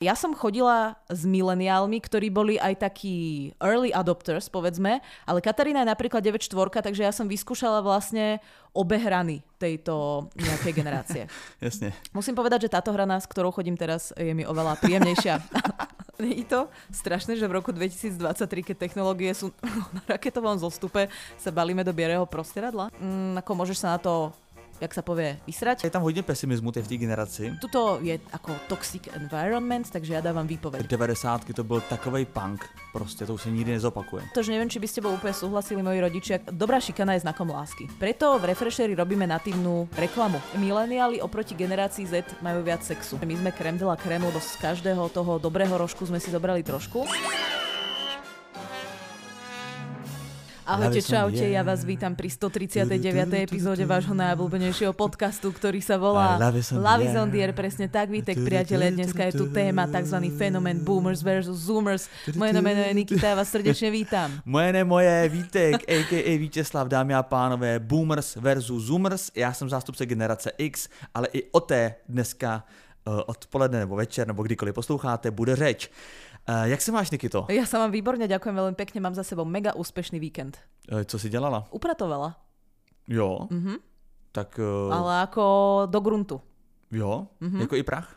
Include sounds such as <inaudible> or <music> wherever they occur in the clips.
Ja som chodila s mileniálmi, ktorí boli aj takí early adopters, povedzme, ale Katarína je napríklad 9.4, takže ja som vyskúšala vlastne obe hrany tejto nejakej generácie. <laughs> Jasne. Musím povedať, že táto hrana, s ktorou chodím teraz, je mi oveľa príjemnejšia. Nie <laughs> <laughs> je to strašné, že v roku 2023, keď technológie sú na raketovom zostupe, sa balíme do bierého prostredla? Mm, ako môžeš sa na to jak sa povie, vysrať. Je tam hodně pesimismu v té generaci. Tuto je ako toxic environment, takže ja dávam výpoveď. 90 to byl takovej punk, prostě to už se nikdy nezopakuje. že neviem, či by ste bol úplne súhlasili moji rodičia. Dobrá šikana je znakom lásky. Preto v Refresheri robíme natívnu reklamu. Mileniáli oproti generácii Z majú viac sexu. My sme krem de la krem, lebo z každého toho dobrého rožku sme si zobrali trošku. Ahojte, čaute, ja vás vítam pri 139. epizóde vášho najobľúbenejšieho podcastu, ktorý sa volá on the air, presne tak, vítek priatelia, dneska je tu téma tzv. fenomén Boomers versus Zoomers. Moje meno je Nikita, ja vás srdečne vítam. Moje ne moje, Vítek, a.k.a. Vítězslav, dámy a pánové, Boomers versus Zoomers, já jsem zástupce generace X, ale i o té dneska uh, odpoledne nebo večer, nebo kdykoliv posloucháte, bude řeč. Uh, jak se máš, Nikito? Ja sa mám výborne, ďakujem veľmi pekne, mám za sebou mega úspešný víkend. Uh, co si dělala? Upratovala. Jo? Mhm. Tak... Uh... Ale ako do gruntu. Jo? Mhm. Jako i prach?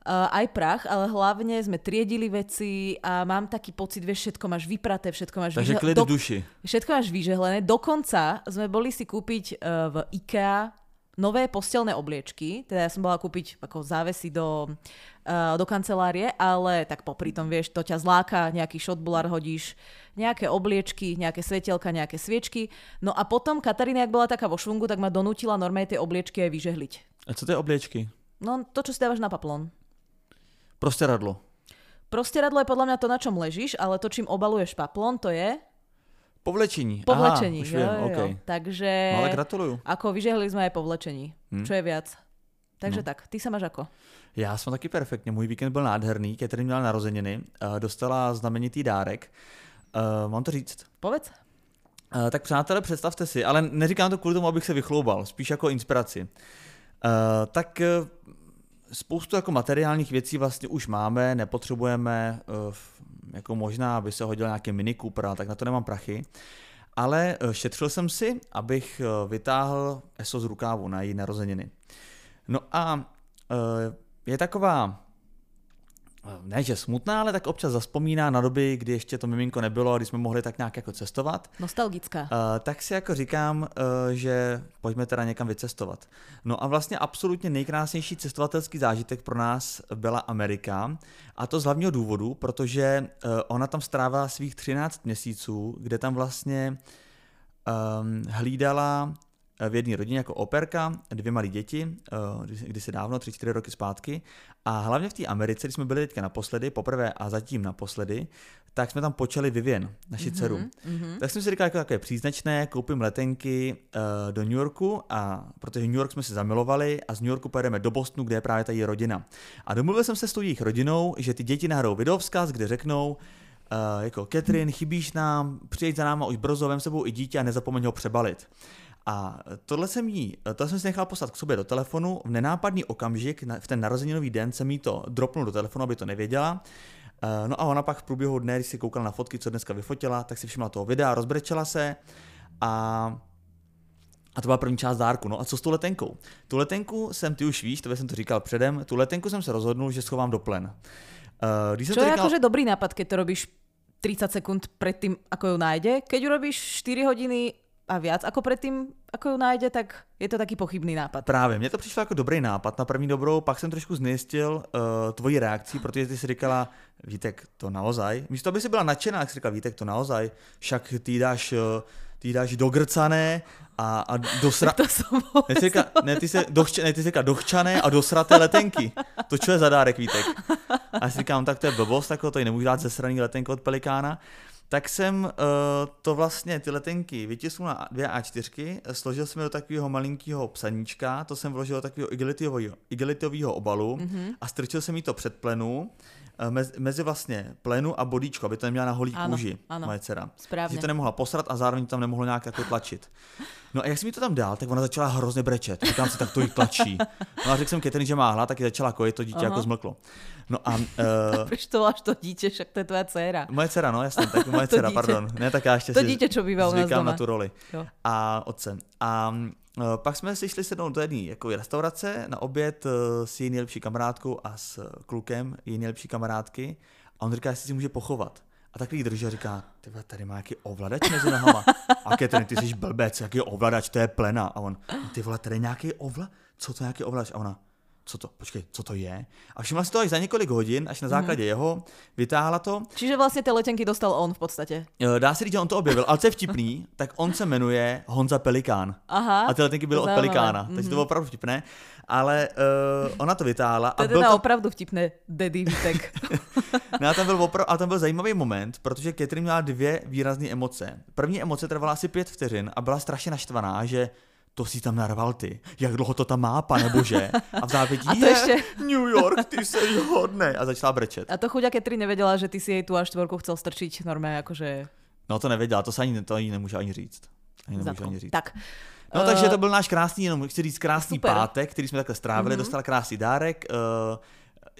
Uh, aj prach, ale hlavne sme triedili veci a mám taký pocit, vieš, všetko máš vypraté, všetko máš Takže vyžehlené. Do... duši. Všetko máš vyžehlené. Dokonca sme boli si kúpiť uh, v IKEA nové postelné obliečky, teda ja som bola kúpiť ako závesy do, uh, do kancelárie, ale tak popri tom, vieš, to ťa zláka, nejaký shotbulár hodíš, nejaké obliečky, nejaké svetelka, nejaké sviečky. No a potom Katarína, ak bola taká vo švungu, tak ma donútila normálne tie obliečky aj vyžehliť. A co to je obliečky? No to, čo si dávaš na paplón. Prosteradlo. Prosteradlo je podľa mňa to, na čom ležíš, ale to, čím obaluješ paplón, to je Povlečení. Povlečení, Aha, už jo, viem, okay. jo. Takže... No ale gratuluju. Ako vyžehli sme aj povlečení. Hmm. Čo je viac? Takže no. tak, ty sa máš ako? Já jsem taky perfektně, můj víkend byl nádherný, Catherine měla narozeniny, dostala znamenitý dárek. Uh, mám to říct? Povedz. Uh, tak přátelé, představte si, ale neříkám to kvůli tomu, abych se vychloubal, spíš jako inspiraci. Tak spoustu jako materiálních věcí vlastně už máme, nepotřebujeme jako možná, aby se hodil nějaký Mini Cooper, tak na to nemám prachy. Ale eh, šetřil jsem si, abych eh, vytáhl ESO z rukávu na její narozeniny. No a eh, je taková ne že smutná, ale tak občas zaspomíná na doby, kdy ještě to miminko nebylo a kdy jsme mohli tak nějak jako cestovat. Nostalgická. Uh, tak si jako říkám, uh, že pojďme teda někam vycestovat. No a vlastně absolutně nejkrásnější cestovatelský zážitek pro nás byla Amerika a to z hlavního důvodu, protože uh, ona tam strávila svých 13 měsíců, kde tam vlastně um, hlídala v jedné rodině jako operka, dvě malé děti, kdysi dávno, tři, čtyři roky zpátky. A hlavně v té Americe, když jsme byli teďka naposledy, poprvé a zatím naposledy, tak jsme tam počali Vivian, naši mm-hmm, dceru. Mm-hmm. Tak jsem si říkal, jako také příznačné, koupím letenky uh, do New Yorku, a protože New York jsme si zamilovali a z New Yorku pojedeme do Bostonu, kde je právě ta její rodina. A domluvil jsem se s tou jejich rodinou, že ty děti nahrou videovzkaz, kde řeknou, uh, jako Catherine, chybíš nám, přijeď za náma už brzo, vem sebou i dítě a nezapomeň ho přebalit. A tohle jsem jí, to jsem si nechal poslat k sobě do telefonu, v nenápadný okamžik, v ten narozeninový den jsem jí to dropnul do telefonu, aby to nevěděla. Eh, no a ona pak v průběhu dne, když si koukala na fotky, co dneska vyfotila, tak si všimla toho videa, rozbrečela se a a to byla první část dárku. No a co s tou letenkou? Tu letenku jsem, ty už víš, to jsem to říkal předem, tu letenku jsem se rozhodnul, že schovám do plen. Uh, když Čo je říkal... akože dobrý nápad, keď to robíš 30 sekúnd predtým, ako ju nájde. Keď ju robíš 4 hodiny a viac ako predtým, ako ju nájde, tak je to taký pochybný nápad. Právě, mně to přišlo jako dobrý nápad na první dobrou, pak jsem trošku znejistil uh, tvoji reakci, protože ty si říkala, Vítek, to naozaj. Místo, aby si byla nadšená, tak si říkala, Vítek, to naozaj. Však ty dáš, uh, ty dáš dogrcané a, a dosra... <laughs> to som ne, ty, říká, ne, ty, se dochč, ne, ty říká dochčané a dosraté letenky. To čo je za dárek, Vítek? A já si říkám, tak to je blbost, tak to nemůžu dát ze sraný letenku od Pelikána tak jsem uh, to vlastně, ty letenky vytisknul na dvě A4, složil jsem je do takového malinkého psaníčka, to jsem vložil do takového igelitového, obalu mm-hmm. a strčil jsem jí to před plenu, eh, mezi, mezi vlastně plenu a bodíčko, aby to neměla na holí Ano, kůži, ano. moje dcera. Správně. Že to nemohla posrat a zároveň tam nemohlo nějak jako tlačit. No a jak jsem mi to tam dal, tak ona začala hrozně brečet. Říkám si, tak to jí tlačí. No a řekl jsem Catherine, že má hlad, tak ji začala kojit, to dítě Aha. jako zmlklo. No a uh, Prečo to voláš to dítě, však to je tvoja dcéra. moje dcera, no jasně, tak moje <laughs> dcera, pardon. Ne, tak já ještě To dítě, čo býva u nás doma. na tu roli. Jo. A otcem. A uh, pak jsme si šli sednout do jedné jako restaurace na oběd uh, s její nejlepší kamarádkou a s eh, klukem její nejlepší kamarádky. A on říká, jestli si může pochovat. A tak jí drží a říká, ty vole, tady má nějaký ovladač mezi nohama. <laughs> A Catherine, ty jsi blbec, jaký ovladač, to je plena. A on, "No ty vole, tady nějaký ovla? Co to je nějaký ovladač? A ona, co to, počkej, co to je? A všimla si to až za několik hodin, až na základě jeho, vytáhla to Čiže vlastne tie letenky dostal on v podstate. Eh, Dá se říct, že on to objevil, ale co je vtipný, <laughs> tak on se jmenuje Honza Pelikán. Aha. A ty letenky byly to od. Pelikána, takže to bylo opravdu vtipné. Ale uh, ona to vytáhla To a je byl teda to, opravdu vtipné, Daddy Vitek. <laughs> no, a tam byl opravdu, a tam byl zajímavý moment, protože Catherine měla dvě výrazné emoce. První emoce trvala asi pět vteřin a byla strašně naštvaná, že to si tam narval ty. Jak dlouho to tam má, pane bože? A v zápětí, <laughs> A to je, ještě- New York, ty jsi hodnej. A začala brečet. A to chuďa Ketri nevedela, že ty si jej tu až štvorku chcel strčiť normálne akože No to nevěděla, to se ani, to ani nemůže ani říct. Ani nemůže ani říct. Tak. No Eh, takže to byl náš krásný, jenom chci říct krásný super. pátek, který jsme takhle strávili, Mhm. dostal krásný dárek. Uh,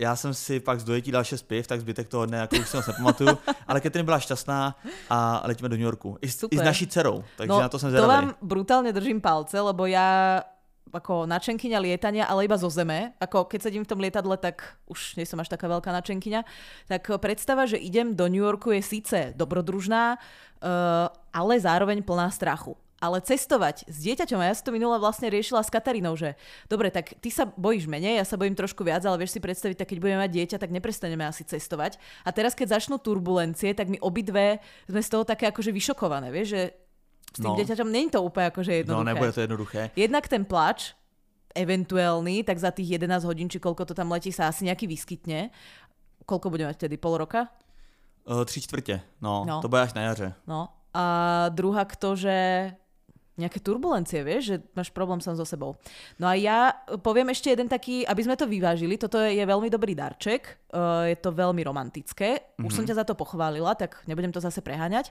já jsem si pak z dojetí dal šest piv, tak zbytek toho dne jako už si moc nepamatuju, ale Catherine byla šťastná a letíme do New Yorku. I, s- i s Super. naší dcerou, takže no, na to jsem to zvedavý. vám brutálne držím palce, lebo ja ako načenkyňa lietania, ale iba zo zeme. Ako keď sedím v tom lietadle, tak už nie som až taká veľká načenkyňa. Tak predstava, že idem do New Yorku je síce dobrodružná, uh, ale zároveň plná strachu. Ale cestovať s dieťaťom, a ja som to minule vlastne riešila s Katarínou, že dobre, tak ty sa bojíš menej, ja sa bojím trošku viac, ale vieš si predstaviť, tak keď budeme mať dieťa, tak neprestaneme asi cestovať. A teraz, keď začnú turbulencie, tak my obidve sme z toho také akože vyšokované, vieš, že s tým No. dieťaťom není to úplne akože No jednoduché. nebude to jednoduché. Jednak ten plač, eventuálny, tak za tých 11 hodín, či koľko to tam letí, sa asi nejaký vyskytne. Koľko budeme mať vtedy? Pol roka? Uh, tři čtvrtě, no, No. to bude až na jaře. No. A druhá to, že nejaké turbulencie, vieš, že máš problém sám so sebou. No a ja poviem ešte jeden taký, aby sme to vyvážili, toto je, je veľmi dobrý darček, uh, je to veľmi romantické, už som ťa za to pochválila, tak nebudem to zase preháňať,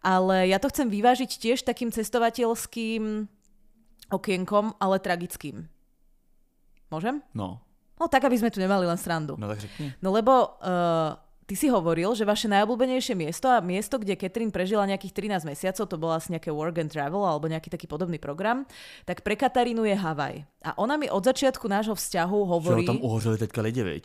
ale ja to chcem vyvážiť tiež takým cestovateľským okienkom, ale tragickým. Môžem? No, No tak, aby sme tu nemali len srandu. no tak řekni. No lebo uh, ty si hovoril, že vaše najobľúbenejšie miesto a miesto, kde Catherine prežila nejakých 13 mesiacov, to bolo asi nejaké work and travel alebo nejaký taký podobný program, tak pre Katarínu je Havaj. A ona mi od začiatku nášho vzťahu Že hovorí... ho tam uhořeli teďka lidi, viď?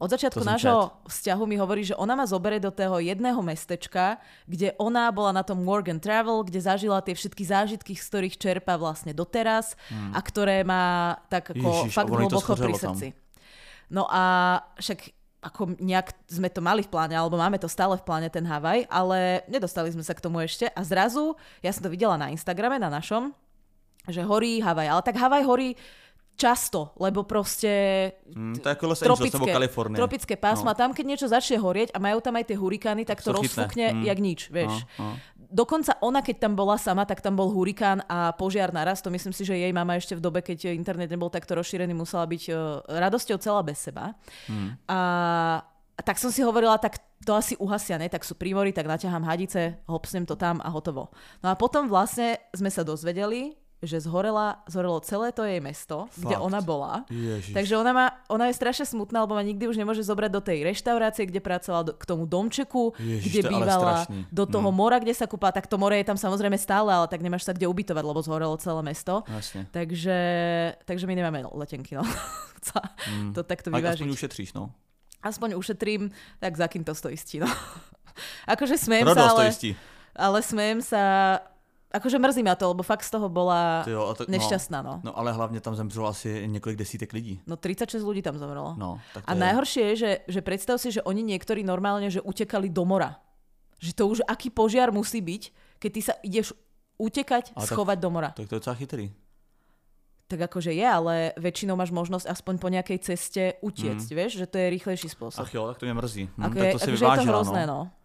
Od začiatku nášho vzťahu mi hovorí, že ona ma zobere do toho jedného mestečka, kde ona bola na tom work and travel, kde zažila tie všetky zážitky, z ktorých čerpa vlastne doteraz a ktoré má tak ako Ježiš, fakt hlboko pri schořelo tam. srdci. No a však ako nejak sme to mali v pláne, alebo máme to stále v pláne ten Havaj, ale nedostali sme sa k tomu ešte a zrazu, ja som to videla na Instagrame, na našom, že horí Havaj, ale tak Havaj horí často, lebo proste Mm, to je jako Los Angeles nebo Kalifornie. tropické pásma. No. Tam, keď niečo začne horieť a majú tam aj tie hurikány, tak to To rozfúkne Mm. jak nič, vieš. No, no. Dokonca ona, keď tam bola sama, tak tam bol hurikán a požiar naraz. To myslím si, že jej mama ešte v dobe, keď internet nebol takto rozšírený, musela byť uh, radosťou celá bez seba. Hmm. A, a tak som si hovorila, tak to asi uhasia, ne? Tak sú prímory, tak naťahám hadice, hopsnem to tam a hotovo. No a potom vlastne sme sa dozvedeli, že zhorela, zhorelo celé to jej mesto, kde Fakt. ona bola. Ježiš. Takže ona, má, ona je strašne smutná, lebo ma nikdy už nemôže zobrať do tej reštaurácie, kde pracovala, do, k tomu domčeku, Ježiš, kde to bývala, do toho Mm. mora, kde sa kúpala. Tak to more je tam samozrejme stále, ale tak nemáš sa kde ubytovať, lebo zhorelo celé mesto. Jasně. Takže, takže my nemáme letenky, no. <laughs> Mm. to takto A vyvážiť. aspoň ušetříš, no. Aspoň ušetrím, tak za kým to stojí no. <laughs> akože smejem Pro sa, ale, jistí. ale smejem sa, akože mrzí ma to, lebo fakt z toho bola Ty jo, a no, nešťastná, no. no. ale hlavně tam zemřelo asi několik desítek lidí. No 36 ľudí tam zomrelo. No, tak A je... najhoršie je, že, že predstav si, že oni niektorí normálne, že utekali do mora. Že to už aký požiar musí byť, keď ty sa ideš utekať, Ale tak- schovať do mora. Tak to je docela chytrý. Tak akože je, ale väčšinou máš možnosť aspoň po nejakej ceste utiecť, vieš, že to je rýchlejší spôsob. Ach jo, tak to mě mrzí. Hm, Ako tak je, to si akože je to vyvážila, hrozné, no. no.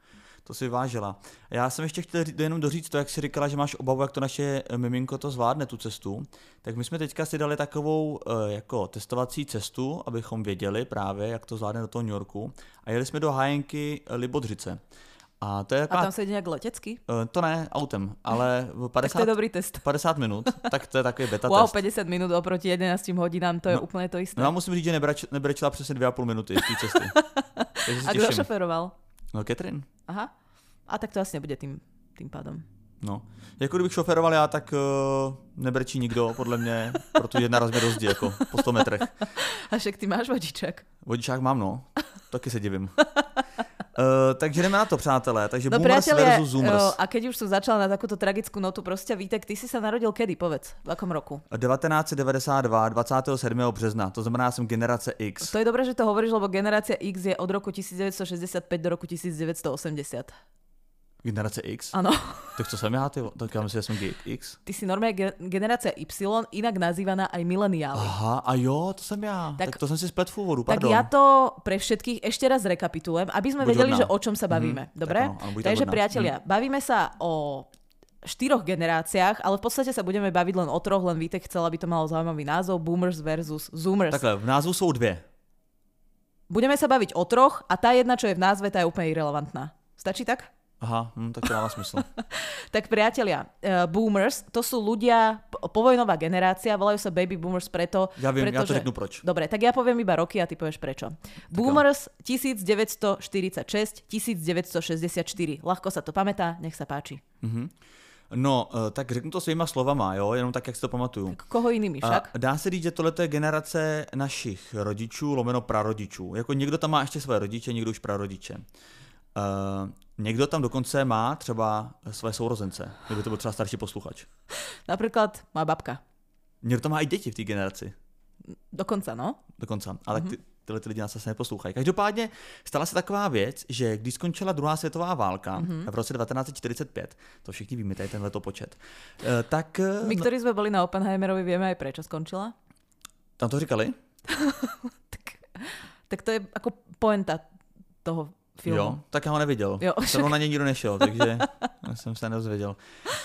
To si vážila. Já jsem ještě chtěl jenom doříct to, jak si říkala, že máš obavu, jak to naše miminko to zvládne, tu cestu. Tak my jsme teďka si dali takovou uh, jako testovací cestu, abychom věděli právě, jak to zvládne do toho New Yorku. A jeli jsme do hájenky Libodřice. A, to je taková... a tam se jde nějak letecky? To ne, autem, ale 50, <laughs> tak to je dobrý test. 50 minut, <laughs> tak to je takový beta wow, test. 50 minut oproti 11 hodinám, to je no, úplně to isté. No já musím říct, že nebreč, nebrečila přesně 2,5 minuty z té cesty. <laughs> a kdo šoferoval? No Catherine. Aha. A tak to asi nebude tým, tým pádom. No, jako kdybych šoferoval já, tak uh, nebrečí nikdo, podle mě, protože naraz mě rozdí, jako po 100 metrech. <laughs> A však ty máš vodičák. Vodičák mám, no. Taky se divím. <laughs> Uh, takže jdeme na to, přátelé. Takže no, Boomers versus Zoomers. Jo, a keď už som začala na takúto tragickú notu, prostě Vítek, ty si sa narodil kedy, povedz? V akom roku? 1992, 27. března, to znamená, jsem generace X. To je dobré, že to hovoríš, lebo generácia X je od roku 1965 do roku 1980. Generace X? Ano. Tak co jsem já, ty? Tak já myslím, že jsem X. Ty si normálně ge- generace Y, inak nazývaná aj mileniály. Aha, a jo, to jsem já. Tak, tak to jsem si splet v úvodu, pardon. Tak ja to pre všetkých ešte raz rekapitulujem, aby sme buď vedeli, že o čom sa bavíme. Mm, Dobre? Tak ano, Takže priatelia, mm. bavíme sa o štyroch generáciách, ale v podstate sa budeme baviť len o troch, len Vítek chcel, aby to malo zaujímavý názov, Boomers versus Zoomers. Takhle, v názvu sú dve. Budeme sa baviť o troch a tá jedna, čo je v názve, tá je úplne irrelevantná. Stačí tak? Aha, hm, tak to dáva smysl. <laughs> tak priatelia, uh, boomers, to sú ľudia, povojnová generácia, volajú sa baby boomers preto... Ja viem, preto, ja to řeknu proč. Dobre, tak ja poviem iba roky a ty povieš prečo. Tak boomers 1946, 1964. Ľahko sa to pamätá, nech sa páči. Uh-huh. No, uh, tak řeknu to svýma slovama, jo, jenom tak, jak si to pamatuju. Tak koho jinými však? Dá se říct, že tohle je generace našich rodičů, lomeno prarodičů. Jako někdo tam má ještě své rodiče, někdo už prarodiče. Uh, někdo tam dokonce má třeba své sourozence, kdyby to byl třeba starší posluchač. Například má babka. Někdo tam má i děti v té generaci. Dokonce, no. Dokonce. Ale mm-hmm. ty, tyhle ty lidi nás zase neposlouchají. Každopádně stala se taková věc, že když skončila druhá světová válka mm-hmm. v roce 1945, to všichni víme, tady tenhle počet, eh, tak... My, kteří jsme byli na Oppenheimerovi, víme aj prečo skončila? Tam to říkali? <laughs> tak, tak to je jako poenta toho filmu. Jo, tak já ho neviděl. Jo, však... na něj nikdo nešel, takže <laughs> jsem se nedozvěděl.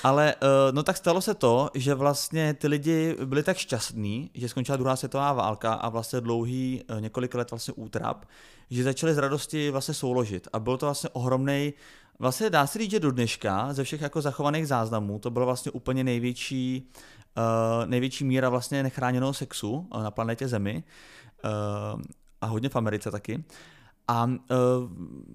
Ale uh, no tak stalo se to, že vlastně ty lidi byli tak šťastní, že skončila druhá světová válka a vlastně dlouhý uh, několik let vlastně útrap, že začali z radosti vlastně souložit. A byl to vlastně ohromný Vlastně dá se říct, že do dneška ze všech jako zachovaných záznamů to bylo vlastně úplně největší, uh, největší míra vlastně nechráněného sexu na planetě Zemi uh, a hodně v Americe taky. A uh,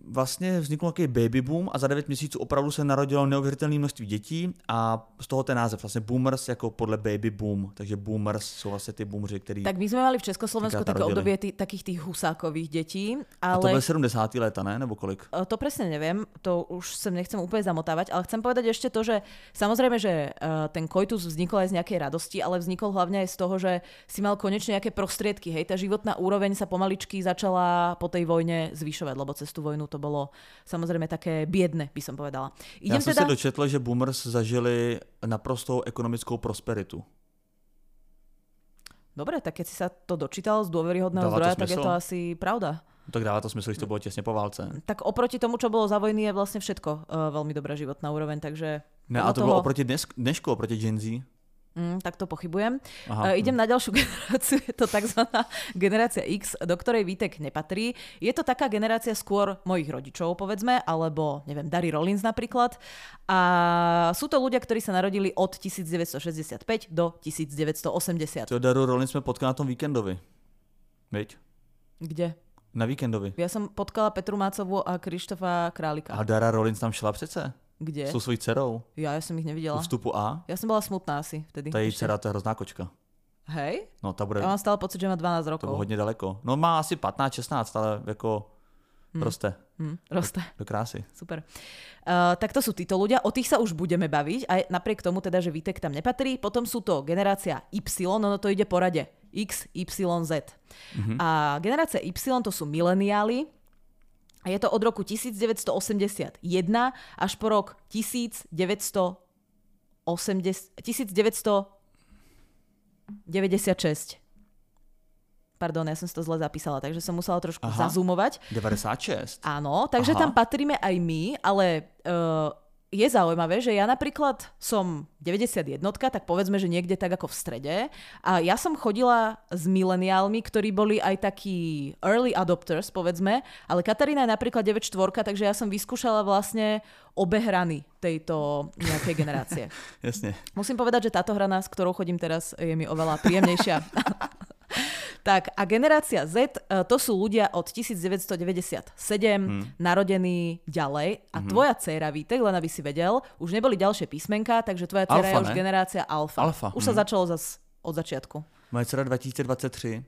vlastně vznikl takový baby boom a za 9 měsíců opravdu se narodilo neuvěřitelné množství dětí a z toho ten název vlastně boomers jako podle baby boom, takže boomers jsou vlastně ty boomři, který... Tak my jsme měli v Československu také období tý, takých tých husákových dětí, ale... A to byly 70. léta, ne? Nebo kolik? Uh, to přesně nevím, to už sem nechcem úplně zamotávať, ale chcem povedať ešte to, že samozrejme, že uh, ten koitus vznikol aj z nejakej radosti, ale vznikol hlavne aj z toho, že si mal konečne nejaké prostriedky, hej, tá životná úroveň sa pomaličky začala po tej vojne zvyšovať, lebo cez tú vojnu to bolo samozrejme také biedne, by som povedala. Idem jsem teda... si dočetl, že boomers zažili naprostou ekonomickou prosperitu. Dobre, tak keď si sa to dočítal z dôveryhodného zdroja, tak je to asi pravda. No tak dává to smysl, když to bylo těsně po válce. Tak oproti tomu, čo bolo za vojny, je vlastne všetko uh, veľmi dobrá životná úroveň, takže... Ne, a to toho... bylo oproti dnes, dnešku, oproti Gen Z. Mm, tak to pochybujem. Aha, uh, idem mm. na ďalšiu <laughs> generáciu, je to tzv. <laughs> generácia X, do ktorej Vítek nepatrí. Je to taká generácia skôr mojich rodičov, povedzme, alebo neviem, Dary Rollins napríklad. A sú to ľudia, ktorí sa narodili od 1965 do 1980. To Daru Rollins sme potkali na tom víkendovi. Veď? Kde? Na víkendovi. Ja som potkala Petru Mácovú a Krištofa Králika. A Dara Rollins tam šla přece? Kde? S svojí dcerou. Ja, ja som ich nevidela. U vstupu A. Ja som bola smutná asi vtedy. Ta její dcera, to je hrozná kočka. Hej? No, ta bude... Já mám stále pocit, že má 12 rokov. To hodně daleko. No má asi 15, 16, ale jako hmm. roste. Hmm, roste. Do, do krásy. Super. Uh, tak to sú títo ľudia, o tých sa už budeme baviť, aj napriek tomu teda, že Vítek tam nepatrí. Potom sú to generácia Y, no to ide po rade. X, Y, Z. Mm-hmm. A generácia Y to sú mileniáli, a je to od roku 1981 až po rok 1980, 1996. Pardon, ja som si to zle zapísala, takže som musela trošku Aha. zazoomovať. 96. Áno, takže Aha. tam patríme aj my, ale uh, je zaujímavé, že ja napríklad som 91, tak povedzme, že niekde tak ako v strede. A ja som chodila s mileniálmi, ktorí boli aj takí early adopters, povedzme, ale Katarína je napríklad 94, takže ja som vyskúšala vlastne obe hrany tejto nejakej generácie. <laughs> Jasne. Musím povedať, že táto hrana, s ktorou chodím teraz, je mi oveľa príjemnejšia. <laughs> tak a generácia Z, e, to sú ľudia od 1997, hmm. narodení ďalej a hmm. tvoja dcéra, Vítek, len aby si vedel, už neboli ďalšie písmenka, takže tvoja dcéra Alfa, je už ne? generácia alfa. Alfa, Už hmm. sa začalo zas od začiatku. Moje dcera 2023.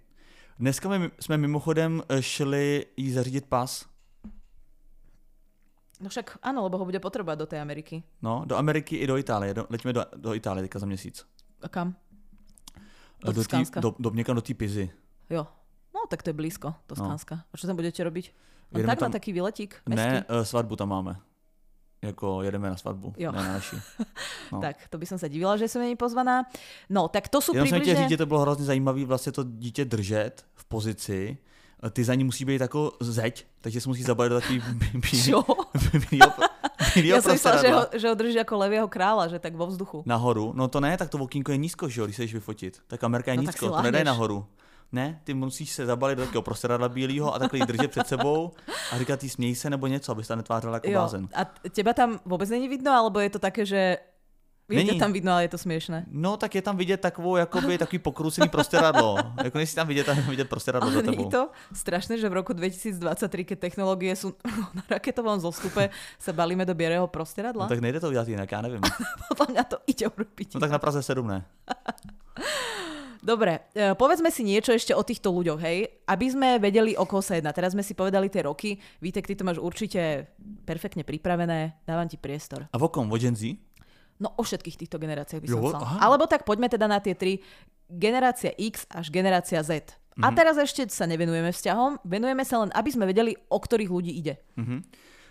Dneska my, jsme mimochodem eh, šli jí zařídit pas. No však áno, lebo ho bude potrebovať do tej Ameriky. No, do Ameriky i do Itálie. Do, letíme do, do Itálie teďka za měsíc. A kam? Do, Do do, tý, do, do, někam do té Pizy. Jo. No, tak to je blízko, Toskánska. No. A čo tam budete robiť? Len tak na tam- taký výletík? Ne, mestský? eh, svatbu tam máme. Jako jedeme na svatbu, Jo. ne na naši. <laughs> No. Tak, to by som sa divila, že som není pozvaná. No, tak to sú Jenom približne... říct, že to bylo hrozně zajímavé vlastně to dítě držet v pozici. Eh, Ty za ní musí být jako zeď, takže se musí zabalit do takový Čo? bílého Ja som myslela, že ho, že ho drží ako levého kráľa, že tak vo vzduchu. Nahoru. No to ne, tak to okýnko je nízko, že jo, když se jdeš vyfotit. Tak kamerka je No nízko, si to láhneš. nahoru. Ne, ty musíš se zabalit do takového prostředadla bílého a takhle držet před sebou a říkat jí směj se nebo něco, aby se netvářila jako Jo. blázen. A t- teba tam vôbec není vidno, alebo je to také, že... Je Není. tam vidno, ale je to smiešné. No, tak je tam vidět takovou, jakoby, takový pokrucený prostěradlo. jako nejsi tam vidět, tam je vidět prostěradlo za tebou. to strašné, že v roku 2023, keď technológie sú <laughs> na raketovom zostupe, sa balíme do bierého No, prostieradla? tak nejde to udělat jinak, já nevím. <laughs> Podľa mňa to ide urobiť. No tak na Praze 7 ne. <laughs> Dobre, e, povedzme si niečo ešte o týchto ľuďoch, hej? Aby sme vedeli, o koho sa jedná. Teraz sme si povedali tie roky. Vítek, ty to máš určite perfektne pripravené. Dávam ti priestor. A v okom? No o všetkých týchto generáciách by som Jo, aha. Alebo tak poďme teda na tie tri. Generácia X až generácia Z. Mhm. A teraz ešte sa nevenujeme vzťahom, venujeme sa len, aby sme vedeli, o ktorých ľudí ide. Mhm.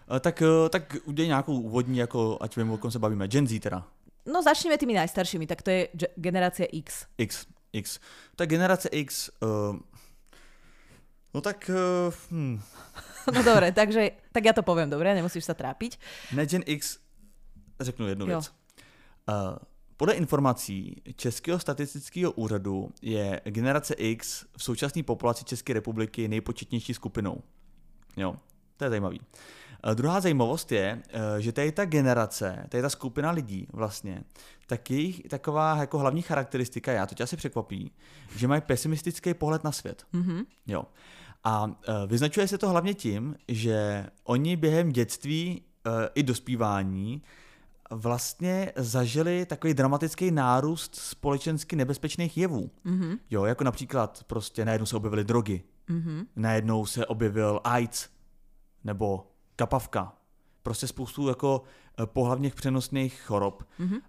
Eh, Tak, eh, tak udělej nějakou úvodní, jako, ať vím, o kom se bavíme. Gen Z teda. No začneme tými najstaršími, tak to je ge- generácia X. X. X. Tak generace X... Uh, no tak... Uh, hm. <laughs> No dobre, takže tak ja to poviem, dobre, nemusíš sa trápiť. Gen X... Řeknu jednu Jo. věc. Uh, podle informací Českého statistického úřadu je generace X v současné populaci České republiky nejpočetnější skupinou. Jo, to je zajímavý. Uh, druhá zajímavost je, uh, že tady ta generace, tady ta skupina lidí vlastně, tak jejich taková jako hlavní charakteristika, já to tě asi překvapí, že mají pesimistický pohled na svět. Mhm. Jo. A uh, vyznačuje se to hlavně tím, že oni během dětství i dospívání vlastně zažili takový dramatický nárůst společensky nebezpečných jevů. Mhm. Jo, jako například prostě najednou se objevily drogy, Mhm. najednou se objevil AIDS nebo kapavka. Prostě spoustu jako eh, pohlavních přenosných chorob. Mhm. Uh,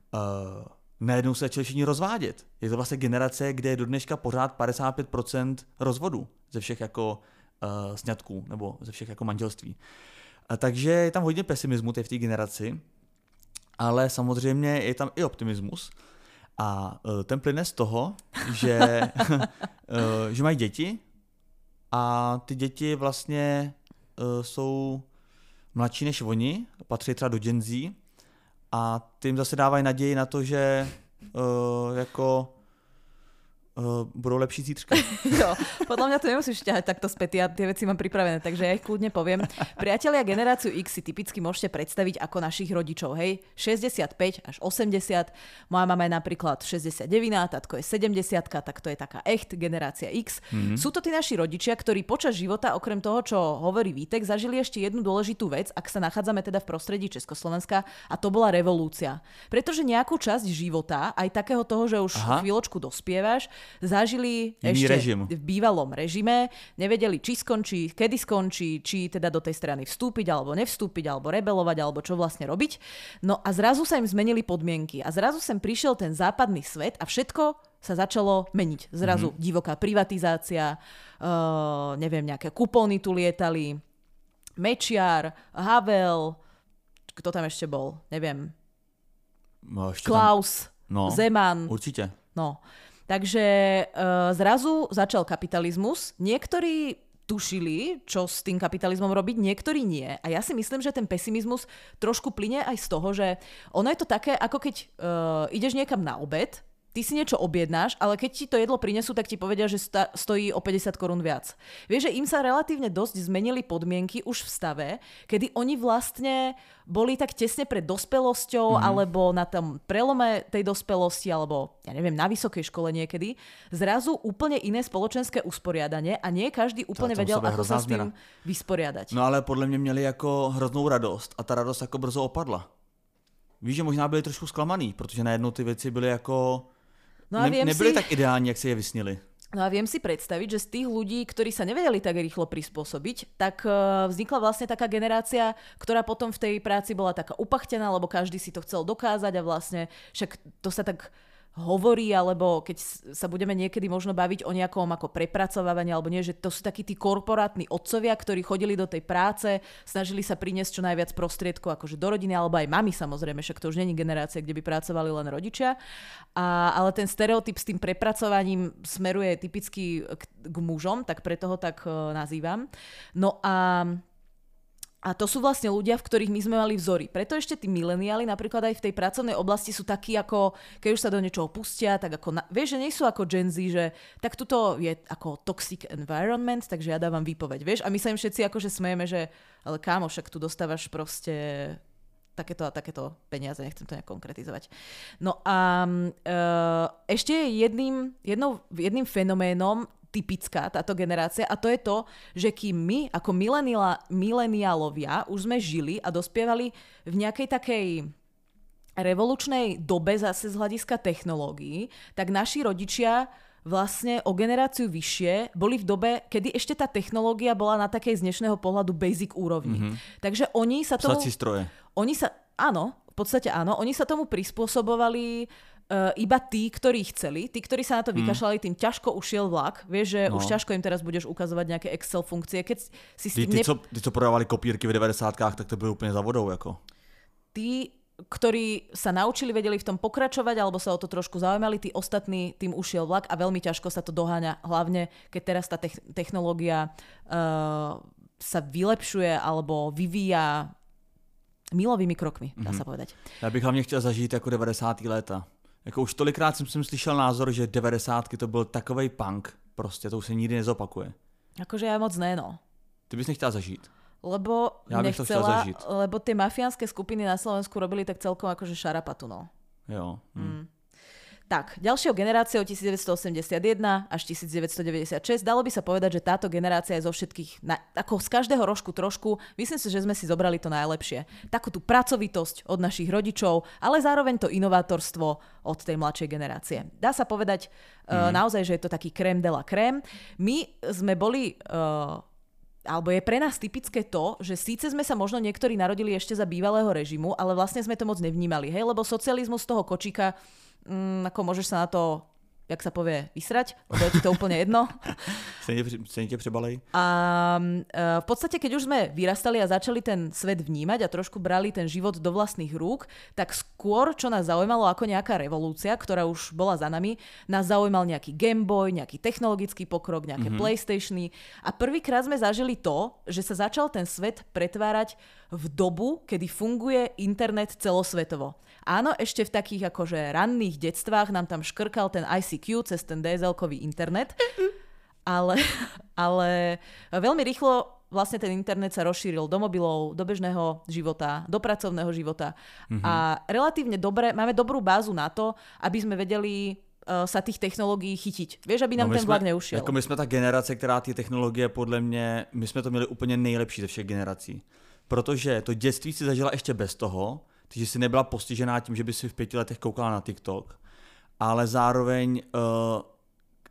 najednou se začali všichni rozvádět. Je to vlastně generace, kde je do dneška pořád 55% rozvodů ze všech jako uh, sňatků nebo ze všech jako manželství. A takže je tam hodně pesimismu v té generaci, ale samozřejmě je tam i optimismus. A uh, ten plyne z toho, <laughs> že, uh, <laughs> že mají děti a ty děti vlastně uh, jsou mladší než oni, patří třeba do Gen Z. A jim zase dávají naději na to, že uh, jako uh, budou lepší zítřka. <laughs> Jo, podľa mňa to nemusíš ťahať takto späť, ja tie veci mám pripravené, takže ja ich kľudne poviem. Priatelia generáciu X si typicky môžete predstaviť ako našich rodičov, hej? 65 až 80, moja mama je napríklad 69, tatko je 70, tak to je taká echt generácia X. Mm-hmm. Sú to tí naši rodičia, ktorí počas života, okrem toho, čo hovorí Vítek, zažili ešte jednu dôležitú vec, ak sa nachádzame teda v prostredí Československa, a to bola revolúcia. Pretože nejakú časť života, aj takého toho, že už Aha. chvíľočku dospievaš, zažili Iný ešte režim. v bývalom režime, nevedeli, či skončí, kedy skončí, či teda do tej strany vstúpiť alebo nevstúpiť, alebo rebelovať, alebo čo vlastne robiť. No a zrazu sa im zmenili podmienky a zrazu sem prišiel ten západný svet a všetko sa začalo meniť. Zrazu mm-hmm. divoká privatizácia, uh, neviem, nejaké kupóny tu lietali, Mečiar, Havel, kto tam ešte bol, neviem, No, tam, Klaus, no, Zeman, určitě. No, Takže uh, zrazu začal kapitalizmus. Niektorí tušili, čo s tým kapitalizmom robiť, niektorí nie. A ja si myslím, že ten pesimizmus trošku plyne aj z toho, že ono je to také, ako keď uh, ideš niekam na obed ty si niečo objednáš, ale keď ti to jedlo prinesú, tak ti povedia, že sta- stojí o 50 korún viac. Vieš, že im sa relatívne dosť zmenili podmienky už v stave, kedy oni vlastne boli tak tesne pred dospelosťou, mm. alebo na tom prelome tej dospelosti, alebo ja neviem, na vysokej škole niekedy, zrazu úplne iné spoločenské usporiadanie a nie každý úplne vedel, ako sa s tým vysporiadať. No ale podle mě měli jako hroznou radost a ta radost jako brzo opadla. Víš, že možná byli trošku zklamaný, protože najednou ty věci byly jako No a ne, viem nebyli si... tak ideální, jak si je vysnili. No a viem si predstaviť, že z tých ľudí, ktorí sa nevedeli tak rýchlo prispôsobiť, tak uh, vznikla vlastne taká generácia, ktorá potom v tej práci bola taká upachtená, lebo každý si to chcel dokázať a vlastne však to sa tak hovorí, alebo keď sa budeme niekedy možno baviť o nejakom ako prepracovávaní, alebo nie, že to sú takí tí korporátni otcovia, ktorí chodili do tej práce, snažili sa priniesť čo najviac prostriedkov akože do rodiny, alebo aj mami samozrejme, však to už není generácia, kde by pracovali len rodičia. A, ale ten stereotyp s tým prepracovaním smeruje typicky k, k mužom, tak preto ho tak uh, nazývam. No a a to sú vlastne ľudia, v ktorých my sme mali vzory. Preto ešte tí mileniáli napríklad aj v tej pracovnej oblasti sú takí ako, keď už sa do niečoho pustia, tak ako, na, vieš, že nie sú ako Gen Z, že tak tuto je ako toxic environment, takže ja dávam výpoveď, vieš. A my sa im všetci akože smejeme, že ale kámo, však tu dostávaš proste takéto a takéto peniaze, nechcem to nejak konkretizovať. No a uh, ešte jedným, jednou, jedným fenoménom typická táto generácia a to je to, že kým my ako mileniálovia už sme žili a dospievali v nejakej takej revolučnej dobe zase z hľadiska technológií, tak naši rodičia vlastne o generáciu vyššie boli v dobe, kedy ešte tá technológia bola na takej z dnešného pohľadu basic úrovni. Mm-hmm. Takže oni sa tomu... stroje. Oni sa, áno, v podstate áno, oni sa tomu prispôsobovali uh, iba tí, ktorí chceli, tí, ktorí sa na to mm. vykašľali, tým ťažko ušiel vlak. Vieš, že no. už ťažko im teraz budeš ukazovať nejaké Excel funkcie. Keď si tí, ne... co, tí, co prodávali kopírky v 90 tak to bylo úplne za vodou. Jako. Tí, ktorí sa naučili, vedeli v tom pokračovať alebo sa o to trošku zaujímali, tí ostatní tým ušiel vlak a veľmi ťažko sa to doháňa, hlavne keď teraz tá technológia uh, sa vylepšuje alebo vyvíja milovými krokmi, dá mm-hmm. sa povedať. Ja bych hlavne chtěl zažít ako 90. léta. Jako už tolikrát jsem, jsem slyšel názor, že 90 to byl takový punk. Prostě to už se nikdy nezopakuje. Akože ja moc ne, no. Ty bys nechtěla zažít. Lebo ja nechcela, lebo tie mafiánske skupiny na Slovensku robili tak celkom akože šarapatu, no. Jo. Hm. Mm. Tak, ďalšou generáciou 1981 až 1996, dalo by sa povedať, že táto generácia je zo všetkých, na, ako z každého rožku trošku, myslím si, že sme si zobrali to najlepšie. Takú tú pracovitosť od našich rodičov, ale zároveň to inovátorstvo od tej mladšej generácie. Dá sa povedať mm. uh, naozaj, že je to taký krém de la krém. My sme boli... Uh, alebo je pre nás typické to, že síce sme sa možno niektorí narodili ešte za bývalého režimu, ale vlastne sme to moc nevnímali, hej, lebo socializmus toho kočíka mm, ako môžeš sa na to jak sa povie, vysrať, lebo je ti to úplne jedno. <laughs> Stejne prebalej. A uh, v podstate, keď už sme vyrastali a začali ten svet vnímať a trošku brali ten život do vlastných rúk, tak skôr, čo nás zaujímalo ako nejaká revolúcia, ktorá už bola za nami, nás zaujímal nejaký Game Boy, nejaký technologický pokrok, nejaké mm-hmm. Playstationy. A prvýkrát sme zažili to, že sa začal ten svet pretvárať v dobu, kedy funguje internet celosvetovo. Áno, ešte v takých akože ranných detstvách nám tam škrkal ten ICQ cez ten DSL-kový internet, ale, ale veľmi rýchlo vlastne ten internet sa rozšíril do mobilov, do bežného života, do pracovného života. Mm-hmm. A relatívne dobre, máme dobrú bázu na to, aby sme vedeli uh, sa tých technologií chytiť. Vieš, aby nám no ten vlak neušiel. Jako my jsme ta generace, která ty technologie podle mě, my jsme to měli úplně nejlepší ze všech generací. Protože to dětství si zažila ještě bez toho, takže si nebyla postižená tím, že by si v pěti letech koukala na TikTok, ale zároveň uh,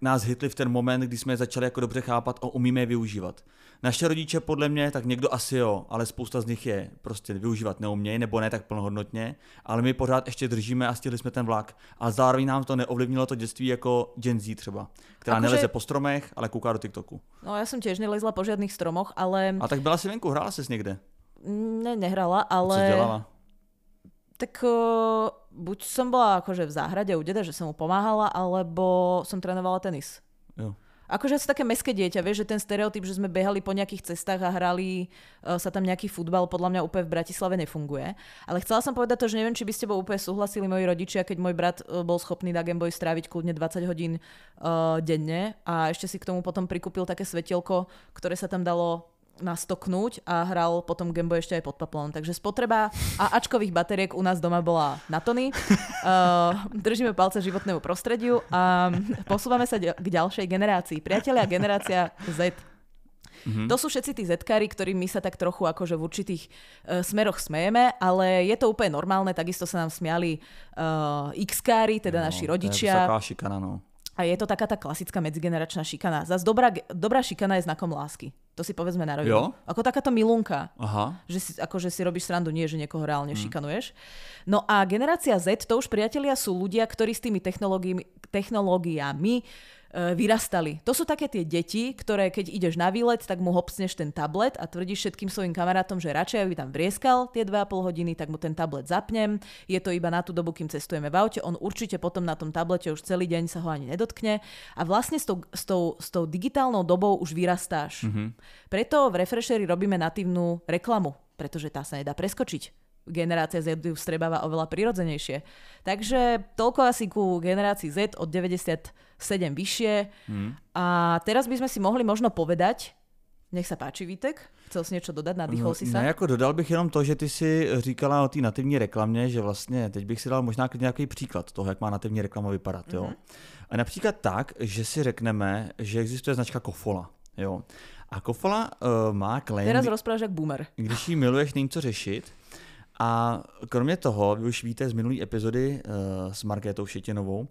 nás hitli v ten moment, kdy jsme je začali jako dobře chápat a umíme je využívat. Naše rodiče podle mě, tak někdo asi jo, ale spousta z nich je prostě využívat neumějí, nebo ne tak plnohodnotně, ale my pořád ještě držíme a stihli jsme ten vlak. A zároveň nám to neovlivnilo to dětství jako Gen Z třeba, která neleze že... po stromech, ale kouká do TikToku. No já jsem těž nelezla po žádných stromoch, ale... A tak byla si venku, hrála ses někde? Ne, nehrala, ale... Co dělala? Tak uh, buď som bola akože v záhrade u deda, že som mu pomáhala, alebo som trénovala tenis. Jo. Akože som také meské dieťa, vieš, že ten stereotyp, že sme behali po nejakých cestách a hrali uh, sa tam nejaký futbal, podľa mňa úplne v Bratislave nefunguje. Ale chcela som povedať to, že neviem, či by ste bol úplne súhlasili moji rodičia, keď môj brat uh, bol schopný na Gameboy stráviť kľudne 20 hodín uh, denne a ešte si k tomu potom prikúpil také svetielko, ktoré sa tam dalo nastoknúť a hral potom Gameboy ešte aj pod paplom. Takže spotreba a ačkových bateriek u nás doma bola na tony. Uh, <laughs> držíme palce životnému prostrediu a posúvame sa k ďalšej generácii. Priatelia, generácia Z. Mm-hmm. To sú všetci tí ktorým my sa tak trochu akože v určitých uh, smeroch smejeme, ale je to úplne normálne, takisto sa nám smiali uh, X-kári, teda no, naši rodičia. To je šikana, no. A je to taká tá klasická medzigeneračná šikana. Zas dobrá, dobrá šikana je znakom lásky. To si povedzme na rovinu. Ako takáto milunka. Aha. Že si, akože si robíš srandu, nie že niekoho reálne mm. šikanuješ. No a generácia Z, to už priatelia sú ľudia, ktorí s tými technológiami, technológiami vyrastali. To sú také tie deti, ktoré keď ideš na výlet, tak mu hopsneš ten tablet a tvrdíš všetkým svojim kamarátom, že radšej aby tam vrieskal tie 2,5 hodiny, tak mu ten tablet zapnem. Je to iba na tú dobu, kým cestujeme v aute. On určite potom na tom tablete už celý deň sa ho ani nedotkne. A vlastne s tou, s tou, s tou digitálnou dobou už vyrastáš. Mm-hmm. Preto v Refresheri robíme natívnu reklamu, pretože tá sa nedá preskočiť generácia Z ju vstrebáva oveľa prirodzenejšie. Takže toľko asi ku generácii Z od 97 vyššie. Hmm. A teraz by sme si mohli možno povedať, nech sa páči, Vítek. Chcel si niečo dodat? Nadýchol no, si sa? Ne, jako dodal bych jenom to, že ty si říkala o té nativní reklamě, že vlastně, teď bych si dal možná nějaký příklad toho, jak má nativní reklama vypadat. Jo? Mm-hmm. A například tak, že si řekneme, že existuje značka Kofola. Jo? A Kofola uh, má claim... Teraz rozpráváš jak boomer. <laughs> Když jí miluješ, není co řešit, a kromě toho, vy už víte z minulé epizody uh, s Markétou Šetinovou,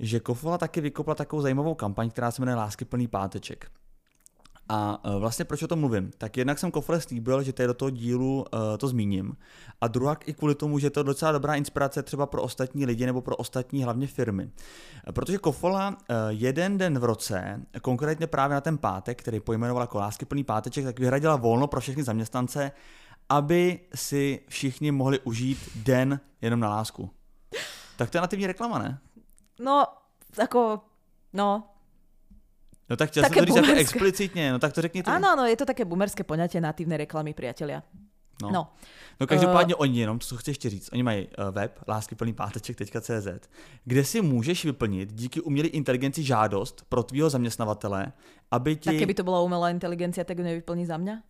že Kofola taky vykopla takovou zajímavou kampaň, která se jmenuje Lásky plný páteček. A uh, vlastně proč o tom mluvím? Tak jednak jsem Kofole slíbil, že tady do toho dílu uh, to zmíním. A druhá i kvůli tomu, že to je docela dobrá inspirace třeba pro ostatní lidi nebo pro ostatní hlavně firmy. Protože Kofola uh, jeden den v roce, konkrétně právě na ten pátek, který pojmenoval jako Lásky plný páteček, tak vyhradila volno pro všechny zaměstnance aby si všichni mohli užít den jenom na lásku. Tak to je nativní reklama, ne? No, jako, no, No tak chtěl jsem to říct jako explicitně, no tak to řekni ty. Ano, no, je to také bumerské poňatie natívne reklamy, priatelia. No. no. no každopádně uh, oni jenom, co chci ještě říct, oni mají uh, web láskyplnýpáteček.cz, kde si můžeš vyplnit díky umělé inteligenci žádost pro tvýho zaměstnavatele, aby ti... Tak keby to byla umělá inteligencia, tak nevyplní za mě?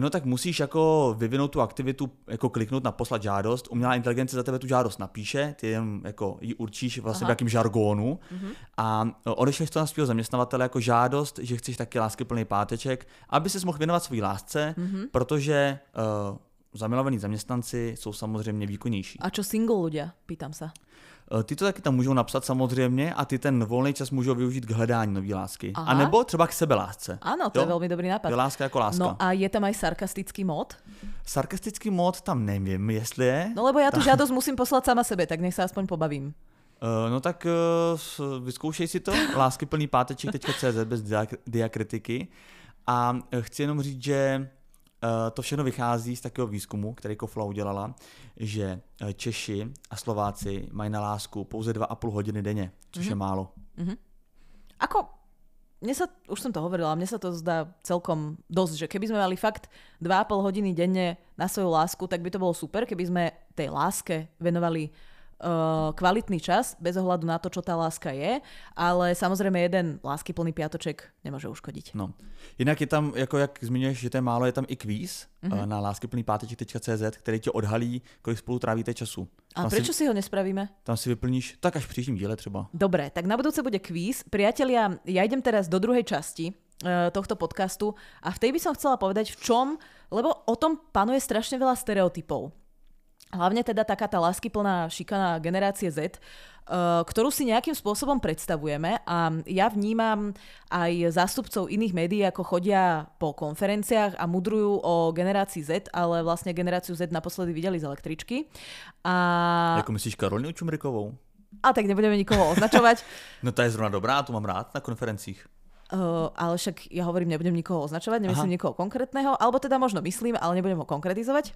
No tak musíš jako vyvinout tu aktivitu, jako kliknout na poslat žádost, umělá inteligence za tebe tu žádost napíše, ty jen jako ji určíš vlastně Aha. v jakým žargónu mm-hmm. a odešleš to na svého zaměstnavatele jako žádost, že chceš taky láskyplný páteček, aby se mohl věnovat své lásce, mm-hmm. protože uh, zamilovaní zaměstnanci jsou samozřejmě výkonnější. A čo single ľudia, pýtam sa. Eh, ty to taky tam můžou napsat samozřejmě a ty ten volný čas můžou využít k hledání nové lásky. Aha. A nebo třeba k sebelásce. Ano, to jo? je velmi dobrý nápad. Je láska jako láska. No a je tam aj sarkastický mod? Sarkastický mod tam nevím, jestli je. No lebo já tu žádost musím poslat sama sebe, tak nech se aspoň pobavím. Uh, no tak uh, vyzkoušej si to, <laughs> láskyplný páteček.cz bez diakritiky. A chci jenom říct, že to všechno vychází z takového výzkumu, který Kofla udělala, že eh, Češi a Slováci mají na lásku pouze 2,5 hodiny denně, což mm-hmm. je mhm. málo. Mm-hmm. Ako, mne sa, už som to hovorila, mne sa to zdá celkom dosť, že keby sme mali fakt 2,5 hodiny denne na svoju lásku, tak by to bolo super, keby sme tej láske venovali kvalitný čas, bez ohľadu na to, čo tá láska je, ale samozrejme jeden láskyplný piatoček nemôže uškodiť. No. Jinak je tam, jako jak zmiňuješ, že to je málo, je tam i kvíz mm-hmm. na láskyplnýpáteček.cz, který ti odhalí, kolik spolu trávíte času. A tam prečo si, si ho nespravíme? Tam si vyplníš, tak až v příštím díle třeba. Dobre, tak na budúce bude kvíz. Priatelia, ja idem teraz do druhej časti uh, tohto podcastu a v tej by som chcela povedať v čom, lebo o tom panuje strašne veľa stereotypov. Hlavne teda taká tá láskyplná šikana generácie Z, eh, ktorú si nejakým spôsobom predstavujeme a ja vnímam aj zástupcov iných médií, ako chodia po konferenciách a mudrujú o generácii Z, ale vlastne generáciu Z naposledy videli z električky. A... Ako myslíš Karolinu Čumrikovou? A tak nebudeme nikoho označovať. <laughs> no to je zrovna dobrá, tu mám rád na konferenciích. Uh, ale však ja hovorím, nebudem nikoho označovať, nemyslím Aha. nikoho konkrétneho, alebo teda možno myslím, ale nebudem ho konkretizovať.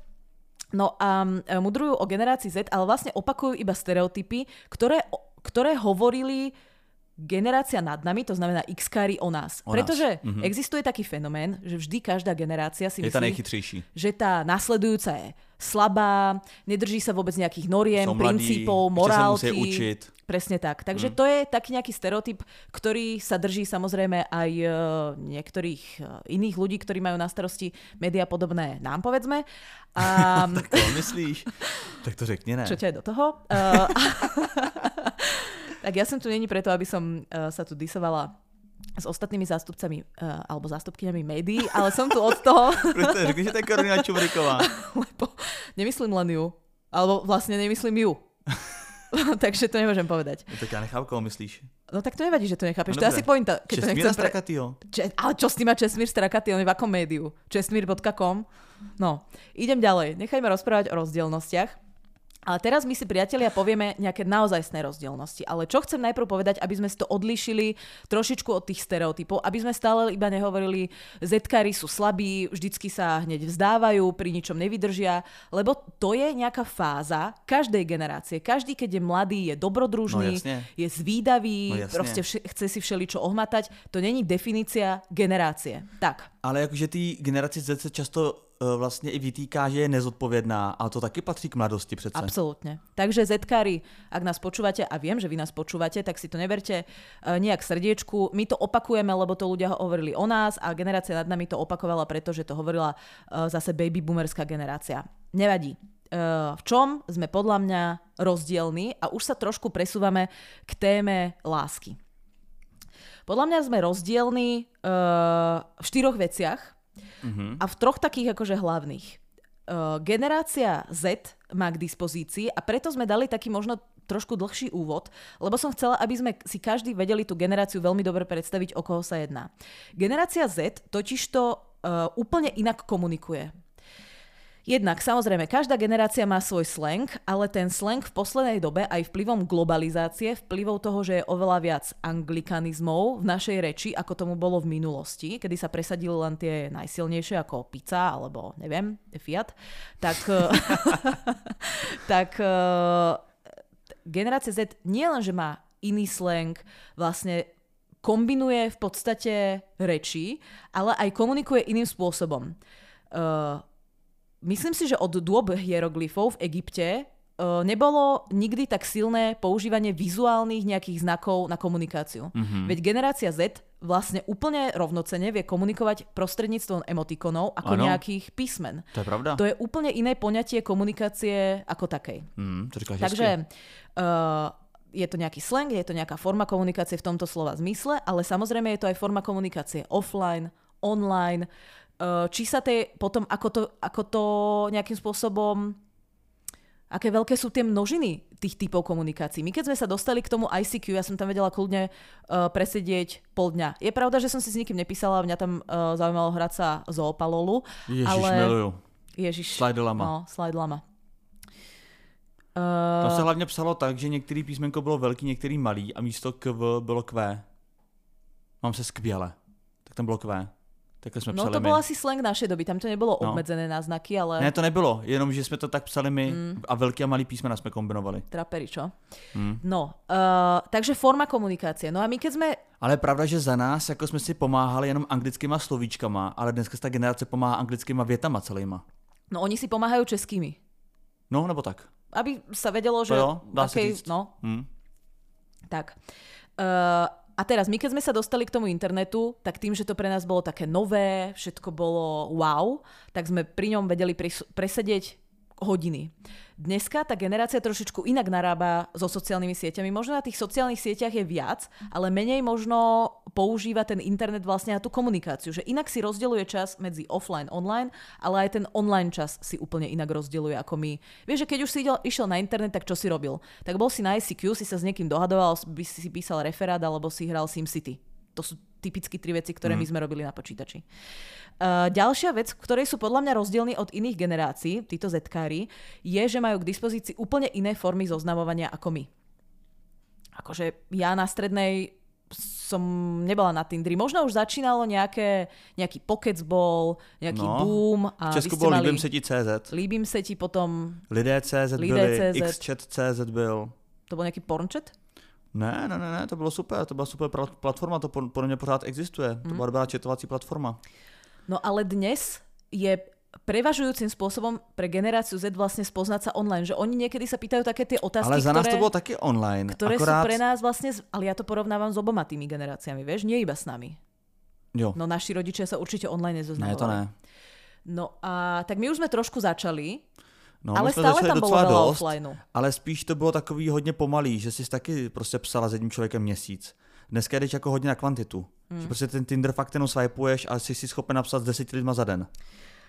No a mudrujú o generácii Z, ale vlastne opakujú iba stereotypy, ktoré, ktoré hovorili generácia nad nami, to znamená x o nás. O Pretože nás. Mhm. existuje taký fenomén, že vždy každá generácia si Je tá myslí, nejchytřejší. že tá nasledujúca je slabá, nedrží sa vôbec nejakých noriem, mladí, princípov, sa morálky. musia učiť. Presne tak. Takže to je taký nejaký stereotyp, ktorý sa drží samozrejme aj e, niektorých e, iných ľudí, ktorí majú na starosti médiá podobné nám, povedzme. A <laughs> Tak to myslíš? <laughs> tak to řekni ne. čo ťa je do toho? Uh, <laughs> tak ja som tu není preto, aby som sa tu disovala s ostatnými zástupcami uh, alebo zástupkyňami médií, ale som tu od toho, <laughs> řekni, že to je Karolina Čuvriková. <laughs> lebo nemyslím len ju, alebo vlastne nemyslím ju. <laughs> Takže to nemôžem povedať. No, tak ja nechápu, koho myslíš. No tak to nevadí, že to nechápeš. No to je asi pointa, keď to Čestmíra nechcem pre... Če- ale čo s tým má Česmír Strakatý? On je v akom médiu? Česmír.com? No, idem ďalej. Nechajme rozprávať o rozdielnostiach. Ale teraz my si, priatelia, povieme nejaké naozajstné rozdielnosti. Ale čo chcem najprv povedať, aby sme si to odlíšili trošičku od tých stereotypov, aby sme stále iba nehovorili, zetkari sú slabí, vždycky sa hneď vzdávajú, pri ničom nevydržia, lebo to je nejaká fáza každej generácie. Každý, keď je mladý, je dobrodružný, No jasne. je zvídavý, No jasne. proste vše, chce si všeličo ohmatať. To není definícia generácie. Tak, Ale jakože té generaci Z často vlastně i vytýká, že je nezodpovědná, a to taky patří k mladosti přece. Absolútne. Takže Zkári, ak nás počúvate, a viem, že vy nás počúvate, tak si to neberte uh, nejak srdiečku. My to opakujeme, lebo to ľudia hovorili o nás a generácia nad nami to opakovala, pretože to hovorila uh, zase baby boomerská generácia. Nevadí. V čom sme podľa mňa rozdielni a už sa trošku presúvame k téme lásky. Podľa mňa sme rozdielni v štyroch veciach a v troch takých akože hlavných. Uh, generácia Z má k dispozícii a preto sme dali taký možno trošku dlhší úvod, lebo som chcela, aby sme si každý vedeli tú generáciu veľmi dobre predstaviť, o koho sa jedná. Generácia Z totižto uh, úplne inak komunikuje. Jednak, samozrejme, každá generácia má svoj slang, ale ten slang v poslednej dobe aj vplyvom globalizácie, vplyvom toho, že je oveľa viac anglikanizmov v našej reči, ako tomu bolo v minulosti, kedy sa presadili len tie najsilnejšie ako pizza alebo neviem, Fiat, tak, <laughs> <laughs> tak eh, generácia Z nie len, že má iný slang, vlastne kombinuje v podstate reči, ale aj komunikuje iným spôsobom. Uh, myslím si, že od dôb hieroglyfov v Egypte uh, nebolo nikdy tak silné používanie vizuálnych nejakých znakov na komunikáciu. Mm-hmm. Veď generácia Z vlastne úplne rovnocene vie komunikovať prostredníctvom emotikonov ako Áno. nejakých písmen. To je pravda. To je úplne iné poňatie komunikácie ako takej. Hmm, to Takže uh, je to nejaký slang, je to nejaká forma komunikácie v tomto slova zmysle, ale samozrejme je to aj forma komunikácie offline, online. Uh, či sa tie potom, ako to, ako to nejakým spôsobom aké veľké sú tie množiny tých typov komunikácií. My keď sme sa dostali k tomu ICQ, ja som tam vedela kľudne uh, presedieť pol dňa. Je pravda, že som si s nikým nepísala, mňa tam uh, zaujímalo hrať sa zoopalolu. Ježiš, ale... miluju. Ježiš. Slide lama. No, slide lama. Tam Uh, se hlavně psalo tak, že některý písmenko bylo velký, některý malý a místo KV bylo Q. Mám se skvěle. Tak tam bylo Q. Takhle jsme no psali to my. bol asi slang našej doby, tam to nebolo No. obmedzené náznaky, ale Ne, to nebylo, jenom že jsme to tak psali my Mm. a velký a malý písmena jsme kombinovali. trapery, čo? Hmm. No, uh, takže forma komunikácie. No a my keď sme Ale je pravda, že za nás jako jsme si pomáhali jenom anglickýma slovíčkama, ale dneska ta generace pomáhá anglickýma větama celýma. No oni si pomáhajú českými. No, nebo tak. Aby sa vedelo, že... To jo, dá se akej- říct. No, Hm. tak. Uh, a teraz, my keď sme sa dostali k tomu internetu, tak tým, že to pre nás bolo také nové, všetko bolo wow, tak sme pri ňom vedeli presedieť hodiny. Dneska tá generácia trošičku inak narába so sociálnymi sieťami. Možno na tých sociálnych sieťach je viac, ale menej možno používa ten internet vlastne na tú komunikáciu. Že inak si rozdeľuje čas medzi offline, online, ale aj ten online čas si úplne inak rozdeľuje ako my. Vieš, že keď už si idel, išiel na internet, tak čo si robil? Tak bol si na ICQ, si sa s niekým dohadoval, by si písal referát alebo si hral SimCity. To sú typicky tri veci, ktoré my sme robili na počítači. Uh, ďalšia vec, ktorej sú podľa mňa rozdielni od iných generácií, títo zetkári, je, že majú k dispozícii úplne iné formy zoznamovania ako my. Akože ja na strednej som nebola na Tindri. Možno už začínalo nejaké, nejaký Pokecball, nejaký No, boom. A V Česku mali, Líbím se ti CZ. Líbím se ti potom, Lidé CZ Lidé byli, CZ. Xchat CZ byl. to bol nejaký pornchat? Ne, ne, ne, ne, to bylo super, to byla super pla- platforma, to po- podle mě pořád existuje. Mhm. To byla dobrá četovací platforma. No ale dnes je prevažujúcim spôsobom pre generáciu Z vlastne spoznať sa online, že oni niekedy sa pýtajú také tie otázky, Ale za nás ktoré, to bylo taky online. ktoré akorát, sú pre nás vlastne, ale ja to porovnávam s oboma tými generáciami, vieš, nie iba s nami. Jo, No naši rodičia sa určite online ne, nezoznamovali. to ne. No a tak my už sme trošku začali, No, ale stále začali tam docela veľa dost, offlineu. ale spíš to bylo takový hodně pomalý, že jsi taky prostě psala s jedním člověkem měsíc. Dneska jdeš jako hodně na kvantitu. Hmm. Že prostě ten Tinder fakt jenom swipeuješ a jsi si schopen napsat s deseti lidma za den.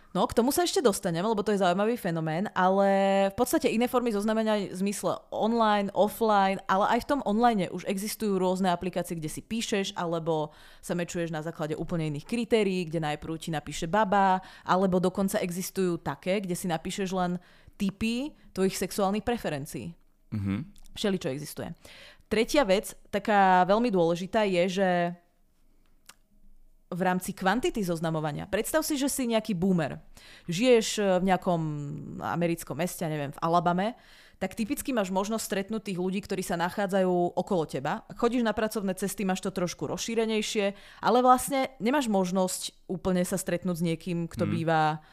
No, k tomu sa ešte dostaneme, lebo to je zaujímavý fenomén, ale v podstate iné formy zoznamenia v zmysle online, offline, ale aj v tom online už existujú rôzne aplikácie, kde si píšeš, alebo sa mečuješ na základe úplne iných kritérií, kde najprv ti napíše baba, alebo dokonca existujú také, kde si napíšeš len typy tvojich sexuálnych preferencií. Mhm. Všeličo existuje. Tretia vec, taká veľmi dôležitá, je, že v rámci kvantity zoznamovania. Predstav si, že si nejaký boomer. Žiješ e, v nejakom americkom meste, neviem, v Alabame, tak typicky máš možnosť stretnúť tých ľudí, ktorí sa nachádzajú okolo teba. Chodíš na pracovné cesty, máš to trošku rozšírenejšie, ale vlastne nemáš možnosť úplne sa stretnúť s niekým, kto býva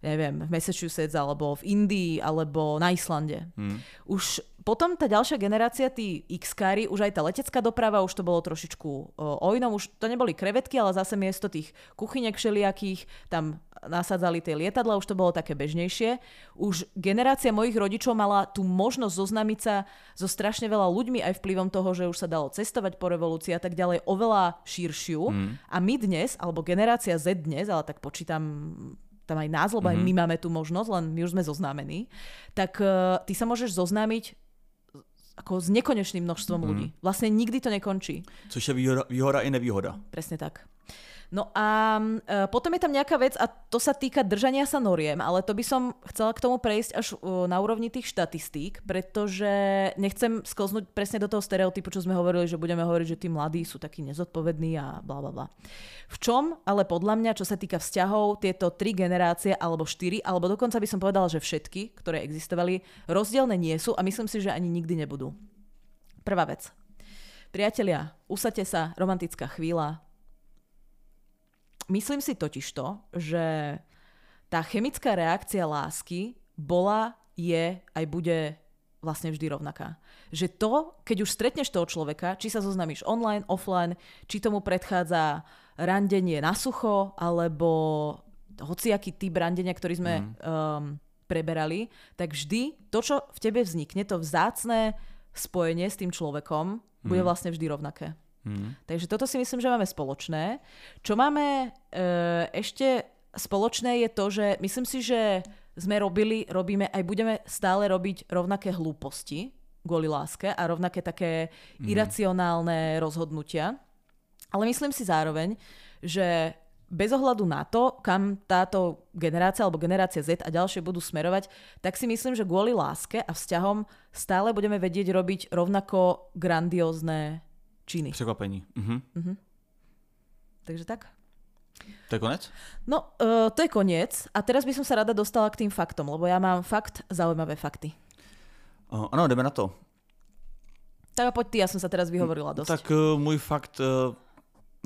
neviem, v Massachusetts, alebo v Indii, alebo na Islande. Hmm. Už potom tá ďalšia generácia, tí x už aj tá letecká doprava, už to bolo trošičku o, inom, už to neboli krevetky, ale zase miesto tých kuchynek všelijakých, tam nasadzali tie lietadla, už to bolo také bežnejšie. Už generácia mojich rodičov mala tú možnosť zoznamiť sa so strašne veľa ľuďmi aj vplyvom toho, že už sa dalo cestovať po revolúcii a tak ďalej, oveľa širšiu. A my dnes, alebo generácia Z dnes, ale tak počítam tam aj nás, lebo aj my máme tú možnosť, len my už sme zoznámení, tak uh, ty sa môžeš zoznámiť ako s nekonečným množstvom ľudí. Vlastne nikdy to nekončí. Což je výhoda, výhoda i nevýhoda. Presne tak. No a e, potom je tam nejaká vec a to sa týka držania sa noriem, ale to by som chcela k tomu prejsť až e, na úrovni tých štatistík, pretože nechcem sklznúť presne do toho stereotypu, čo sme hovorili, že budeme hovoriť, že tí mladí sú takí nezodpovední a bla bla bla. V čom ale podľa mňa, čo sa týka vzťahov, tieto tri generácie alebo štyri, alebo dokonca by som povedala, že všetky, ktoré existovali, rozdielne nie sú a myslím si, že ani nikdy nebudú. Prvá vec. Priatelia, usadte sa, romantická chvíľa, Myslím si totiž to, že tá chemická reakcia lásky bola, je, aj bude vlastne vždy rovnaká. Že to, keď už stretneš toho človeka, či sa zoznámiš online, offline, či tomu predchádza randenie na sucho, alebo hociaký typ randenia, ktorý sme mm. um, preberali, tak vždy to, čo v tebe vznikne, to vzácné spojenie s tým človekom, bude vlastne vždy rovnaké. Hmm. Takže toto si myslím, že máme spoločné. Čo máme e, ešte spoločné je to, že myslím si, že sme robili, robíme, aj budeme stále robiť rovnaké hlúposti kvôli láske a rovnaké také iracionálne rozhodnutia. Ale myslím si zároveň, že bez ohľadu na to, kam táto generácia alebo generácia Z a ďalšie budú smerovať, tak si myslím, že kvôli láske a vzťahom stále budeme vedieť robiť rovnako grandiózne činy. Překvapení. Mhm. Takže tak. To je konec? No, uh, to je koniec. A teraz by som sa rada dostala k tým faktom, lebo ja mám fakt zaujímavé fakty. Uh, ano, jdeme na to. Tak a poď ty, ja som sa teraz vyhovorila dosť. Tak uh, můj fakt, uh,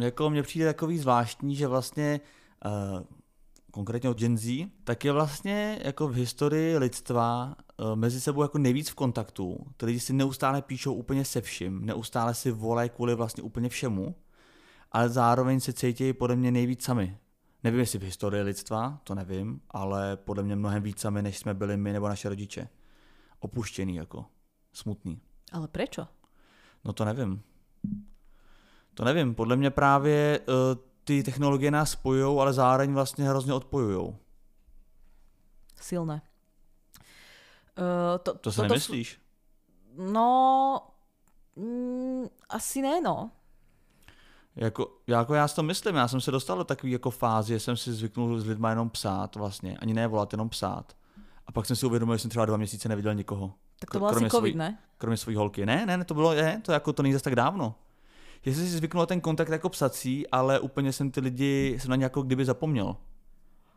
jako mně přijde takový zvláštní, že vlastně uh, konkrétně od Gen Z, tak je vlastně jako v historii lidstva uh, mezi sebou jako nejvíc v kontaktu. Ty lidi si neustále píšou úplně se vším, neustále si volají kvůli vlastně úplně všemu, ale zároveň se cítí podle mě nejvíc sami. Nevím, jestli v historii lidstva, to nevím, ale podle mě mnohem víc sami, než jsme byli my nebo naše rodiče. Opuštěný jako, smutný. Ale prečo? No to nevím. To nevím, podle mě právě uh, ty technologie nás spojují, ale zároveň vlastně hrozně odpojují. Silné. Uh, to, To si toto nemyslíš? No, mm, asi ne, no. Jako, jako já si to myslím, já jsem se dostal do takové jako fázi, že jsem si zvyknul s lidma jenom psát vlastně, ani ne volat, jenom psát. A pak jsem si uvědomil, že jsem třeba dva měsíce neviděl nikoho. Tak to bol asi COVID, svoj- ne? Kromě svojí holky. Ne, ne, ne, to bylo, je, to jako to není zase tak dávno. Jestli si zvyknul na ten kontakt jako psací, ale úplně jsem ty lidi, jsem na ně jako kdyby zapomněl.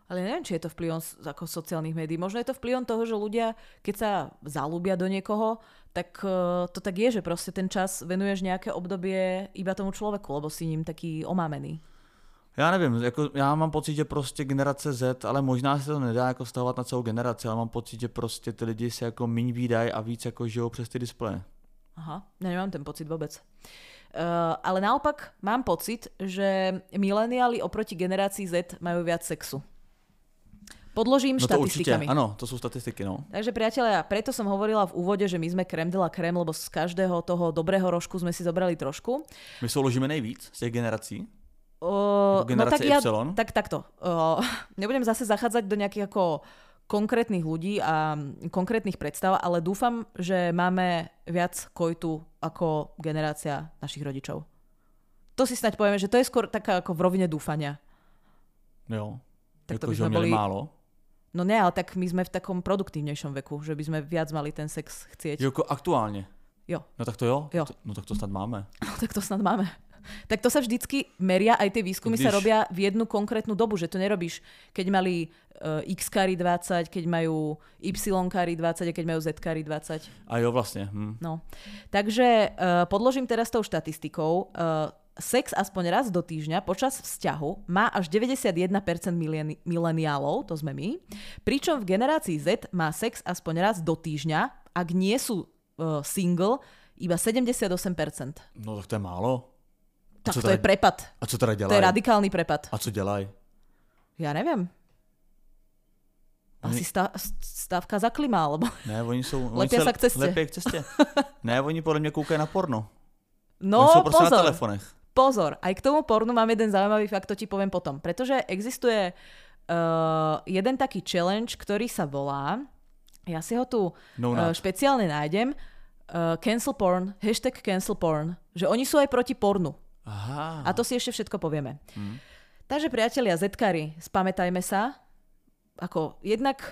Ale neviem, či je to vplyvom ako sociálnych médií. Možno je to vplyvom toho, že ľudia, keď sa zalúbia do niekoho, tak eh, to tak je, že proste ten čas venuješ nejaké obdobie iba tomu človeku, lebo si ním taký omámený. Já nevím, jako já mám pocit, že prostě generace Z, ale možná se to nedá jako stahovat na celou generaci, ale mám pocit, že prostě ty lidi se jako míň výdají a víc jako žijou přes ty displeje. Aha, ja nemám ten pocit vôbec. Uh, ale naopak mám pocit, že mileniáli oproti generácii Z majú viac sexu. Podložím No to štatistikami. ano, to jsou statistiky, no. Takže priatelia, preto som hovorila v úvode, že my sme krem de la krem, lebo z každého toho dobrého rožku sme si zobrali trošku. My souložíme nejvíc z těch generací. Uh, generace tak ja, tak takto. Uh, nebudem zase zachádzať do nejakých ako konkrétnych ľudí a konkrétnych predstav, ale dúfam, že máme viac kojtu ako generácia našich rodičov. To si snáď povieme, že to je skôr taká ako v rovine dúfania. Jo. Tak to by sme boli- málo. No ne, ale tak my sme v takom produktívnejšom veku, že by sme viac mali ten sex chcieť. Jako aktuálně. Jo. No tak to jo. Jo. No tak to snad máme. <laughs> No, tak to snad máme. Tak to sa vždycky meria, aj tie výskumy sa Když- robia v jednu konkrétnu dobu, že to nerobíš, keď mali uh, x kary 20, keď majú y kary 20 a keď majú z kary 20. A jo, vlastně. Hm. No. Takže uh, podložím teraz tou štatistikou. Uh, sex aspoň raz do týždňa počas vzťahu má až 91% mileni- mileniálov, to sme my, pričom v generácii Z má sex aspoň raz do týždňa, ak nie sú uh, single, iba 78%. No tak to je málo. Tak co to je teda- prepad. A co teda To je radikálny prepad. A co dělají? Ja neviem. Asi Oni- stá, stávka za klima, alebo... Ne, oni jsou... oni Lepia se sa k ceste. Lepí k cestě. ne, oni podle mě koukají na porno. No, oni jsou prostě na pozor, telefonech. pozor. Aj k tomu pornu mám jeden zaujímavý fakt, to ti poviem potom. Pretože existuje uh, jeden taký challenge, ktorý sa volá, ja si ho tu No uh, špeciálne nájdem, uh, cancel porn, hashtag cancel porn, že oni sú aj proti pornu. Aha. A to si ešte všetko povieme. Hm. Takže priatelia, zetkari, spamätajme sa, ako jednak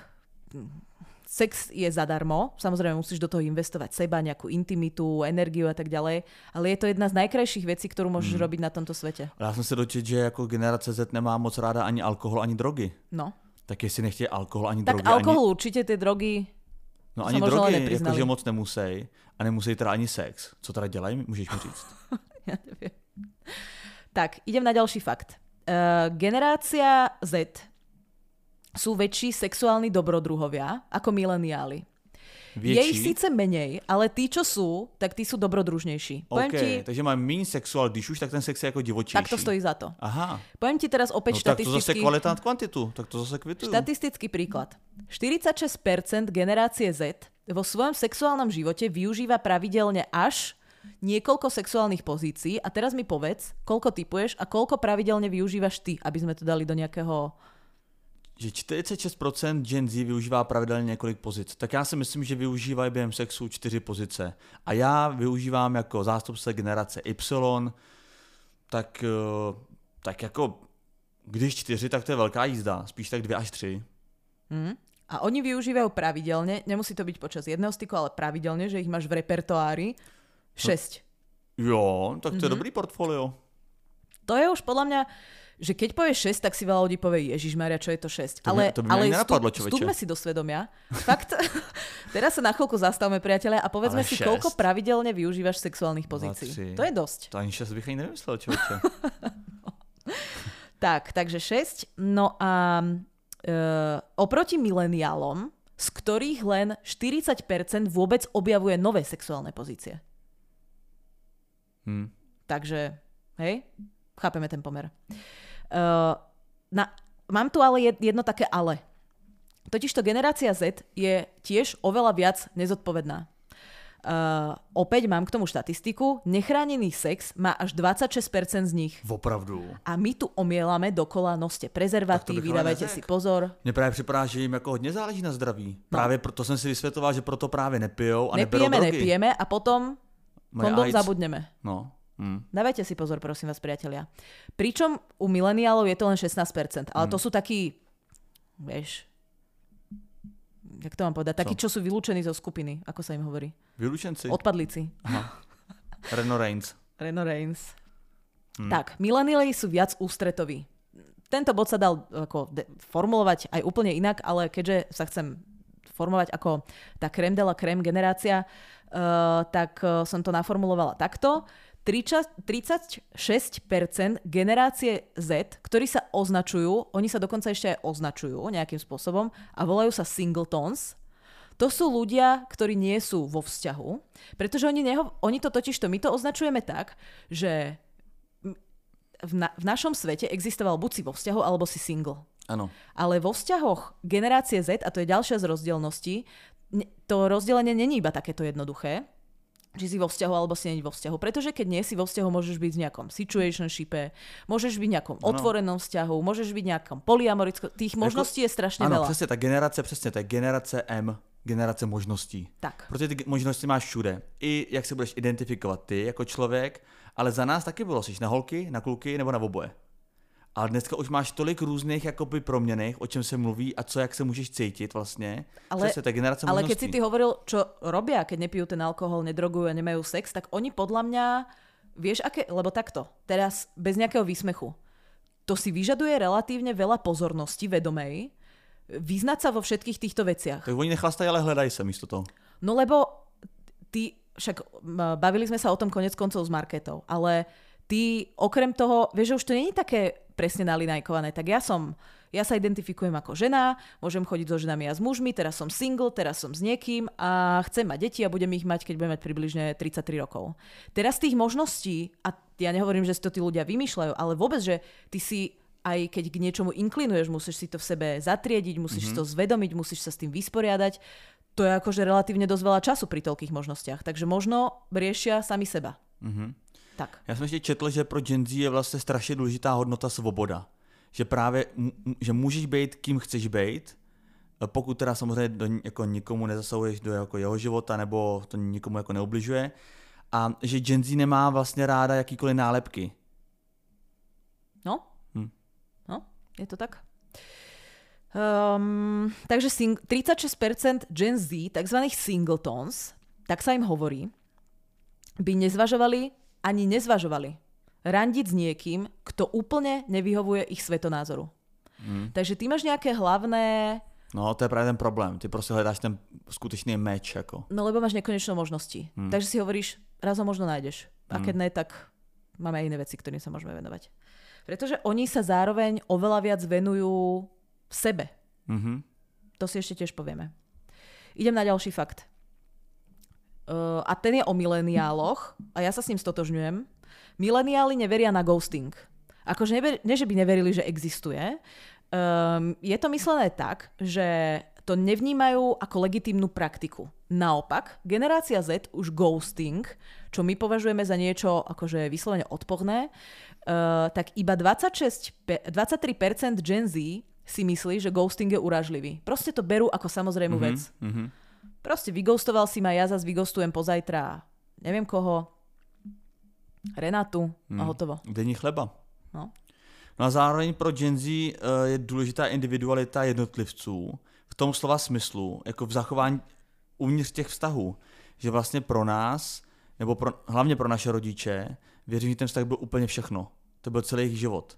sex je zadarmo, samozrejme musíš do toho investovať seba, nejakú intimitu, energiu a tak ďalej, ale je to jedna z najkrajších vecí, ktorú môžeš robiť na tomto svete. Já jsem se dočet, že jako generace Z nemá moc ráda ani alkohol, ani drogy. No. Tak jestli nechtějí alkohol, ani Tak drogy, alkohol ani, určite, tie drogy, no sa ani drogy, jakože moc nemusí. A nemusí teda ani sex. Co teda dělají, můžeš mi říct. <laughs> ja neviem. Tak, idem na ďalší fakt. Uh, generácia Z sú väčší sexuálni dobrodruhovia ako mileniáli. Je ich síce menej, ale tí, čo sú, tak tí sú dobrodružnejší. Poviem OK, ti, takže má méně sexuál, když už, tak ten sex je jako divočejší. tak to stojí za to. Aha, Poviem ti teraz no opäť tak to zase štatistický, kvalita nad kvantitu, tak to zase kvituju. štatistický príklad. 46% generácie Z vo svojom sexuálnom živote využíva pravidelne až niekoľko sexuálnych pozícií a teraz mi povedz, koľko typuješ a koľko pravidelne využívaš ty, aby sme to dali do nejakého... že 46% Gen Z využívá pravidelně několik pozic. Tak já si myslím, že využívají během sexu čtyři pozice. A já využívám jako zástupce generace Y, tak, eh, tak jako když čtyři, tak to je velká jízda. Spíš tak dvě až tři. Hm? A oni využívajú pravidelne, nemusí to byť počas jedného styku, ale pravidelne, že ich máš v repertoári 6. Jo, tak to je dobrý portfolio. To je už podľa mňa, že keď povieš 6, tak si veľa ľudí povie, Ježiš Maria, čo je to 6. To ale to by ale vstup- vstupme si do svedomia. Fakt, <laughs> teraz sa na chvíľku zastavme, priatelia, a povedzme Ale si, šesť? koľko pravidelne využívaš sexuálnych pozícií. tři. To je dosť. To ani šest bych ani nevymyslel, člověče. <laughs> Tak, takže 6. No a e, oproti mileniálom, z ktorých len 40% vôbec objavuje nové sexuálne pozície. Hm. Takže, hej, chápeme ten pomer. Uh, na, mám tu ale jed- jedno také ale. Totižto generácia Z je tiež oveľa viac nezodpovedná. Uh, opäť mám k tomu štatistiku. Nechránený sex má až 26% z nich. Opravdu. A my tu omielame dokola, noste prezervatívy, dávajte si pozor. Mně právě připadá, že jim jako hodně záleží na zdraví. Právě proto jsem si vysvětloval, že proto právě nepijou a Nepijeme, drogy. nepijeme a potom kondom AIDS. zabudneme. No. Hm. Dávajte si pozor, prosím vás, priatelia. Pričom u mileniálov je to len 16%, ale Hmm. to sú takí, vieš, jak to mám povedať, takí, čo sú vylúčení zo skupiny, ako sa im hovorí. Vylučenci. Odpadlíci. Aha. <laughs> Reno Reigns. Reno Reigns. Hmm. Tak, mileniali sú viac ústretoví. Tento bod sa dal ako de- formulovať aj úplne inak, ale keďže sa chcem formovať ako tá creme de la creme generácia, uh, tak uh, som to naformulovala takto. 36% generácie Z, ktorí sa označujú, oni sa dokonca ešte aj označujú nejakým spôsobom a volajú sa singletons, to sú ľudia, ktorí nie sú vo vzťahu, pretože oni, neho, oni to totiž to, my to označujeme tak, že v, na, v našom svete existoval buď si vo vzťahu, alebo si single. Áno. Ale vo vzťahoch generácie Z, a to je ďalšia z rozdielností, to rozdelenie není iba takéto jednoduché, či si vo vzťahu alebo si nie vo vzťahu. Pretože keď nie si vo vzťahu, môžeš byť v nejakom situationshipe, môžeš byť v nejakom ano. otvorenom vzťahu, môžeš byť v nejakom polyamorickom. Tých možností je strašne ano, veľa. přesně, ta generace, přesně, to je generace M, generace možností. Tak. Protože ty možnosti máš všude. I jak se budeš identifikovat ty jako člověk, ale za nás taky bylo, jsi na holky, na kluky nebo na oboje. Ale dneska už máš tolik různých jakoby proměných, o čem se mluví a co, jak se můžeš cítit vlastně. Ale, Přesně, generace ale možností. keď si ty hovoril, čo robia, keď nepijú ten alkohol, nedrogujú a nemajú sex, tak oni podľa mňa, vieš aké, lebo takto, teraz bez nejakého výsmechu, to si vyžaduje relatívne veľa pozornosti vedomej, vyznať sa vo všetkých týchto veciach. Tak oni nechlastajú, ale hledajú sa místo toho. No lebo ty, však bavili sme sa o tom konec koncov s Marketou, ale ty okrem toho, vieš, že už to nie je také presne nalinajkované, tak ja som, ja sa identifikujem ako žena, môžem chodiť so ženami a s mužmi, teraz som single, teraz som s niekým a chcem mať deti a budem ich mať, keď budem mať približne 33 rokov. Teraz tých možností, a ja nehovorím, že si to tí ľudia vymýšľajú, ale vôbec, že ty si aj keď k niečomu inklinuješ, musíš si to v sebe zatriediť, musíš mm-hmm. to zvedomiť, musíš sa s tým vysporiadať. To je akože relatívne dosť veľa času pri toľkých možnostiach. Takže možno riešia sami seba. Mm-hmm. Tak. Já jsem ještě četl, že pro Gen Z je vlastně strašně důležitá hodnota svoboda. Že právě, že můžeš být, kým chceš být, pokud teda samozřejmě do, jako nikomu nezasahuješ do jako jeho života nebo to nikomu jako neubližuje. A že Gen Z nemá vlastně ráda jakýkoliv nálepky. No, hm. no, je to tak. Um, takže sing- 36% Gen Z, tzv. singletons, tak sa im hovorí, by nezvažovali ani nezvažovali randiť s niekým, kto úplne nevyhovuje ich svetonázoru. Hmm. Takže ty máš nejaké hlavné... No, to je práve ten problém. Ty proste hledáš ten skutečný meč. Ako. No, lebo máš nekonečno možností. Hmm. Takže si hovoríš, raz ho možno nájdeš. A keď hmm. ne, tak máme aj iné veci, ktorým sa môžeme venovať. Pretože oni sa zároveň oveľa viac venujú sebe. Mm-hmm. To si ešte tiež povieme. Idem na ďalší fakt. Uh, a ten je o mileniáloch a ja sa s ním stotožňujem. Mileniáli neveria na ghosting. Akože never, ne, že by neverili, že existuje. Um, je to myslené tak, že to nevnímajú ako legitímnu praktiku. Naopak, generácia Z už ghosting, čo my považujeme za niečo akože vyslovene odporné, uh, tak iba 26, 23% Gen Z si myslí, že ghosting je uražlivý. Proste to berú ako samozrejmú mm-hmm, vec. Mm-hmm. Proste vyghostoval si ma, ja zase vyghostujem pozajtra neviem koho, Renatu a hmm. hotovo. Denní chleba. No. no a zároveň pro Gen Z uh, je důležitá individualita jednotlivců v tom slova smyslu, jako v zachování uvnitř těch vztahů. Že vlastně pro nás, nebo pro, hlavně pro naše rodiče, věřím, že ten vztah byl úplně všechno. To byl celý jejich život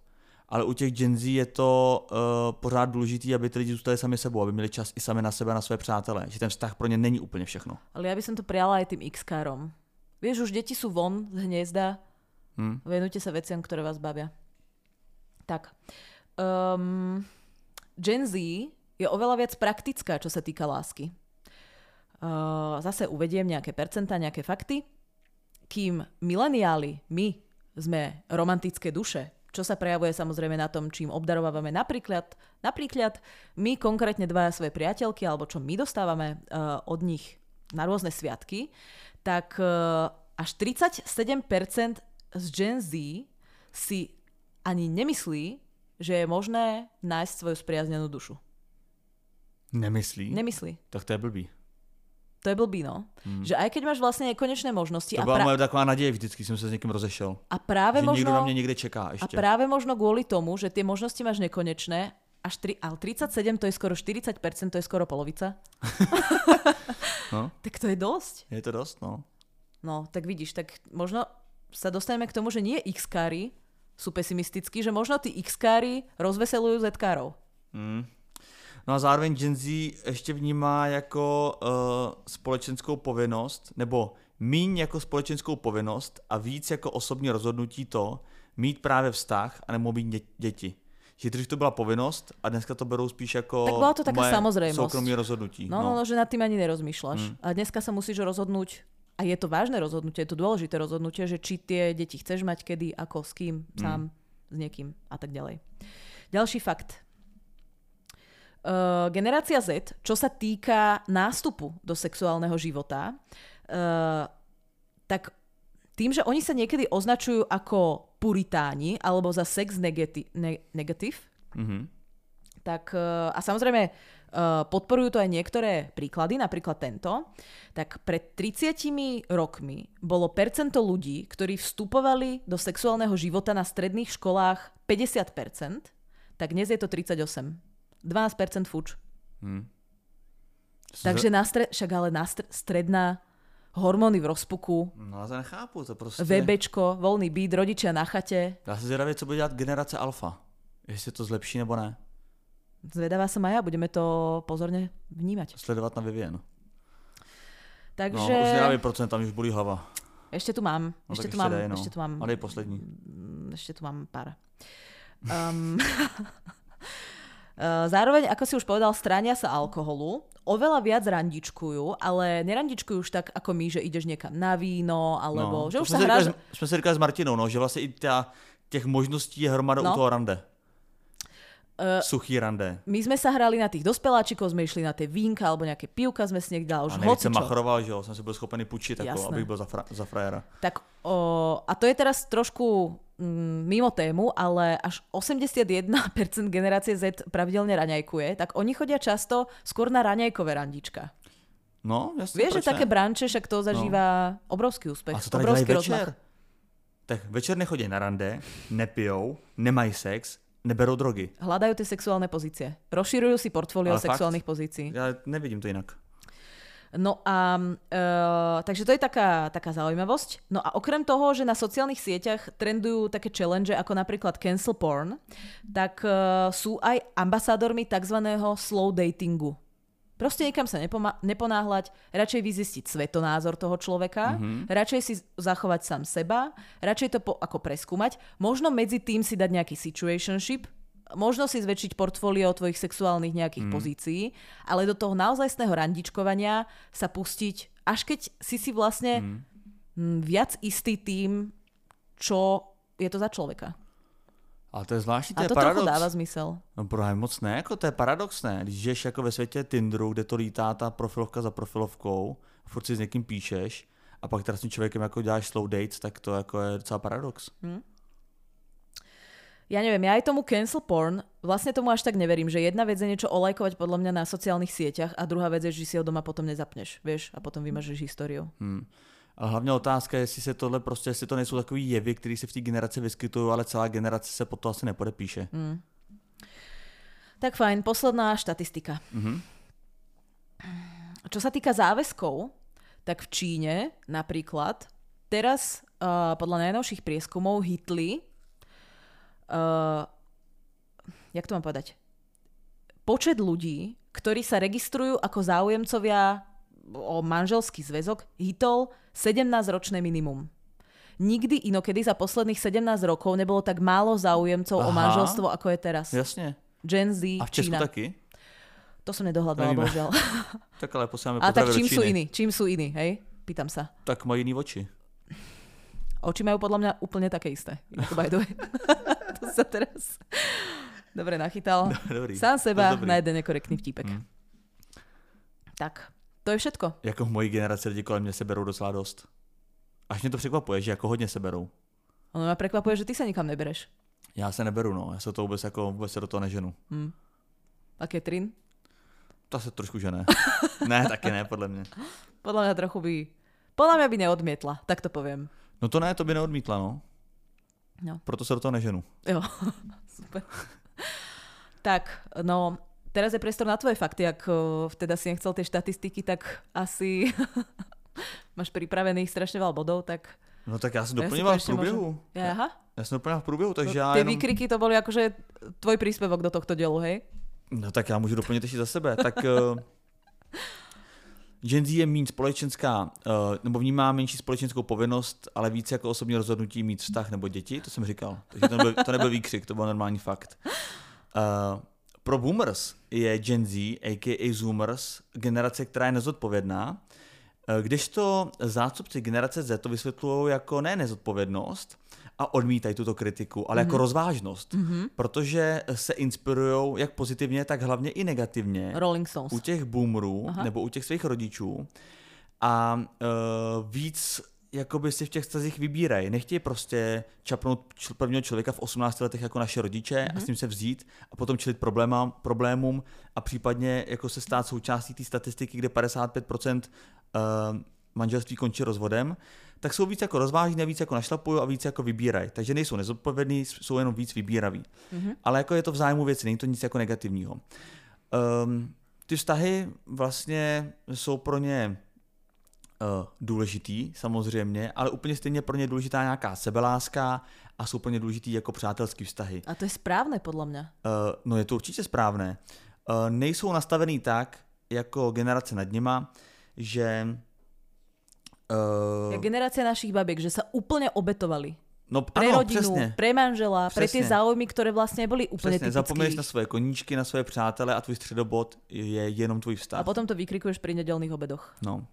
ale u těch Gen Z je to uh, pořád důležité, aby ty lidi zůstali sami sebou, aby měli čas i sami na sebe, na své přátele. Že ten vztah pro ně není úplně všechno. Ale já bych to prijala aj tým X-károm. Vieš, už deti sú von z hniezda, hmm. venujte sa veciam, ktoré vás bavia. Tak. Um, Gen Z je oveľa viac praktická, čo sa týka lásky. Uh, zase uvediem nejaké percentá, nejaké fakty. Kým mileniáli, my sme romantické duše, čo sa prejavuje samozrejme na tom, čím obdarovávame napríklad, napríklad my konkrétne dvaja svoje priateľky, alebo čo my dostávame uh, od nich na rôzne sviatky, tak uh, až 37% z Gen Z si ani nemyslí, že je možné nájsť svoju spriaznenú dušu. Nemyslí? Nemyslí. Tak to je blbý. To je blbý, no. Hmm. Že aj keď máš vlastne nekonečné možnosti. To a byla pra... moje taková naděje vždycky, jsem se s někým rozešel. A práve že možno... někdo na mě někde čeká ešte. A práve možno kvôli tomu, že tie možnosti máš nekonečné, až 3, ale 37 to je skoro 40%, to je skoro polovica. <laughs> no. Tak to je dosť. Je to dosť, no. No, tak vidíš, tak možno sa dostaneme k tomu, že nie x-kári, sú pesimistickí, že možno tí X-kári rozveselujú Z-károv. Mm. No a zároveň Gen Z ještě vnímá jako uh, společenskou povinnost, nebo míň jako společenskou povinnost a víc jako osobní rozhodnutí to, mít právě vztah a nebo mít dě- děti. Že dřív to byla povinnost a dneska to berou spíš jako Tak bola to taká samozrejmosť. soukromé rozhodnutí. No, no, no, že nad tým ani nerozmýšľaš. Mm. A dneska sa musíš rozhodnúť, a je to vážne rozhodnutie, je to dôležité rozhodnutie, že či tie deti chceš mať kedy, ako, s kým, sám, s niekým a tak ďalej. Ďalší fakt. Uh, generácia Z, čo sa týka nástupu do sexuálneho života, uh, tak tým, že oni sa niekedy označujú ako puritáni alebo za sex negati- ne- negative, Mhm. tak eh, a samozrejme podporujú to aj niektoré príklady, napríklad tento, tak pred 30 rokmi bolo percento ľudí, ktorí vstupovali do sexuálneho života na stredných školách 50%, tak dnes je to 38. 12% fuč. Hm. Takže na stre- však ale na stre- stredná hormóny v rozpuku, No já to nechápu, to prostě... VBčko, voľný byt, rodičia na chate. Já se zvědavě, co bude dělat generace alfa. Jestli to zlepší nebo ne. Zvedavá som aj ja, budeme to pozorne vnímať. Sledovat na Vivien. No, Takže už nedávej procent, tam už bolí hlava. ešte tu mám, No, ešte tu mám, dej, no. ešte tu mám A dej poslední. Mm, ešte tu mám pár. Um, <laughs> <laughs> Zároveň, ako si už povedal, stránia sa alkoholu, oveľa viac randičkujú, ale nerandičkujú už tak ako my, že ideš niekam na víno, alebo že to už sa hráš... říkali, s- jsme si říkali s Martinou, no, že vlastně i ta, těch možností je hromada No. u toho rande. Eh, Suchý rande. My sme sa hrali na tých dospeláčikov, sme išli na tie vínka alebo nejaké pivka, sme si niekde dali už A hocičo. machroval, že jo, jsem si byl schopen půjčit, jako, Jasné. abych byl za, fra, za frajera. Tak, o, a to je teraz trošku mimo tému, ale až 81% generácie Z pravidelne raňajkuje, tak oni chodia často skôr na raňajkové randička. No, jasně, Vieš, že ne? také branče, však to zažíva obrovský úspech. A co obrovský večer? Tak večer nechodí na rande, nepijou, nemají sex, neberou drogy. Hľadajú tie sexuálne pozície. Rozširujú si portfólio Ale fakt? sexuálnych pozícií. Já nevidím to jinak. No a uh, takže to je taká, taká zaujímavosť. No a okrem toho, že na sociálnych sieťach trendujú také challenge ako napríklad cancel porn, tak uh, sú aj ambasádormi tzv. slow datingu. Proste nikam sa nepoma- neponáhľať, radšej vyzistiť svetonázor toho človeka, mm-hmm. radšej si zachovať sám seba, radšej to po- ako preskúmať, možno medzi tým si dať nejaký situationship, možno si zväčšiť portfólio tvojich sexuálnych nejakých mm. pozícií, ale do toho naozajstného randičkovania sa pustiť, až keď si si vlastne mm. viac istý tým, čo je to za človeka. Ale to je zvláštní, to A je to paradox. trochu dáva zmysel. No právě moc ne, jako to je paradoxné. Když žiješ jako ve světě Tinderu, kde to lítá ta profilovka za profilovkou, furt si s někým píšeš, a pak teda s tím člověkem jako děláš slow dates, tak to jako je docela paradox. Ja neviem, ja aj tomu cancel porn, vlastne tomu až tak neverím, že jedna vec je niečo olajkovať podľa mňa na sociálnych sieťach a druhá vec je, že si ho doma potom nezapneš, vieš, a potom vymažeš históriu. Hmm. A hlavně otázka je, jestli se tohle prostě, jestli to nejsou takový jevy, které se v té generaci vyskytují, ale celá generace se po to asi nepodepíše. Mm. Tak fajn, posledná štatistika. Mhm. Čo sa týka záväzkov, tak v Číne napríklad teraz uh, podľa najnovších prieskumov hitli uh, jak to mám povedať? Počet ľudí, ktorí sa registrujú ako záujemcovia o manželský zväzok, hitol 17-ročné minimum. Nikdy inokedy za posledných 17 rokov nebolo tak málo záujemcov o Aha. manželstvo, ako je teraz. Jasně. Gen Z, A v Česku Čína. taky? To som nedohľadala, Nevíme. bohužiaľ. <laughs> Tak ale posíláme A tak čím sú iní? Čím sú iní, hej? Pýtam sa. Tak mají jiný oči. Oči majú podľa mňa úplne také isté. Ako by the way. <laughs> <laughs> sa teraz dobre nachytal. Dobrý. Sám seba dobrý. na jeden nekorektný vtípek. Mm. Tak, to je všetko. Jako v mojí generaci lidi kolem mě se berou docela dost. Až mě to překvapuje, že jako hodně se berou. Ono ma prekvapuje, že ty sa nikam nebereš. Já se neberu, no. Já se to vůbec, jako, vůbec se do toho neženu. Hm. A Katrin? To se trošku žene. <laughs> ne, taky ne, podle mě. Podľa mňa trochu by... Podľa mňa by neodmietla, tak to poviem. No to ne, to by neodmítla, no. No. Proto se do toho neženu. Jo, <laughs> super. tak, no, teraz je priestor na tvoje fakty. Ak o, teda si nechcel tie štatistiky, tak asi <laughs> máš pripravených strašne veľa bodov, tak No tak já jsem Ja doplňoval v průběhu. môžem- Ja, Aha. Já jsem doplňoval v průběhu, takže No, já Tie jenom... výkriky to boli akože tvoj príspevok do tohto dielu, hej? No tak já můžu doplnit ještě za sebe. Tak uh, <laughs> Gen Z je méně společenská, uh, nebo vnímá menší společenskou povinnost, ale více jako osobní rozhodnutí mít vztah nebo děti, to jsem říkal. Takže to nebyl, to nebyl výkřik, to byl normální fakt. Uh, pro boomers je Gen Z, a.k.a. Zoomers, generace, která je nezodpovědná, eh, kdežto zástupci generace Z to vysvětlují jako ne nezodpovědnost a odmítají tuto kritiku, ale mm-hmm. jako rozvážnost, mm-hmm. protože se inspirují jak pozitivně, tak hlavně i negativně Rolling Stones. u těch boomerů Aha. nebo u těch svých rodičů a uh, víc jakoby si v těch stazích vybírají. Nechtějí prostě čapnout č- prvního člověka v 18 letech jako naše rodiče mm-hmm. a s ním se vzít a potom čelit problémám, problémům a případně jako se stát součástí té statistiky, kde 55% uh, manželství končí rozvodem, tak jsou víc jako rozvážní, víc jako našlapují a víc jako vybírají. Takže nejsou nezodpovědní, jsou jenom víc vybíraví. Mm-hmm. Ale jako je to v zájmu věci, není to nic jako negativního. Um, ty vztahy vlastně jsou pro ně uh, důležitý, samozřejmě, ale úplně stejně pro ně důležitá nějaká sebeláska a jsou pro ně důležitý jako přátelský vztahy. A to je správne, podľa mňa. Uh, no je to určitě správné. Uh, nejsou nastavený tak, jako generace nad nima, že... Uh, Ja generácia našich babiek, že sa úplne obetovali. no Pre ano, rodinu, přesně. pre manžela, pre tie Přesně. záujmy, ktoré vlastne boli úplne Přesně, typické. zapomeneš na svoje koníčky, na svoje přátele a tvůj středobod je jenom tvůj vztah. A potom to vykrikuješ pri nedelných obedoch. No.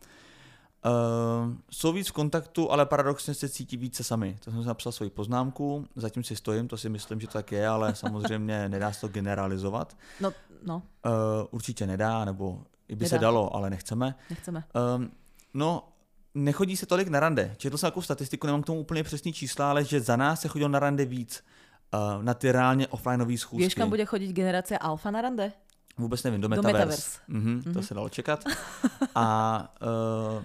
Uh, jsou víc v kontaktu, ale paradoxně se cítí více sami. To jsem si napsal svoji poznámku, zatím si stojím, to si myslím, že to tak je, ale <laughs> samozřejmě nedá se to generalizovat. No, no, Uh, určitě nedá, nebo i by se Nedá. dalo, ale nechceme. nechceme. Um, no, nechodí se tolik na rande. Četl jsem takovou statistiku, nemám k tomu úplně přesný čísla, ale že za nás se chodilo na rande víc. Uh, na ty reálně offlineové schůzky. Vieš, kam bude chodiť generácia alfa na rande? Vůbec nevím, do Do Metaverse. Metaverse. Mhm, to se dalo čekat. <laughs> A uh,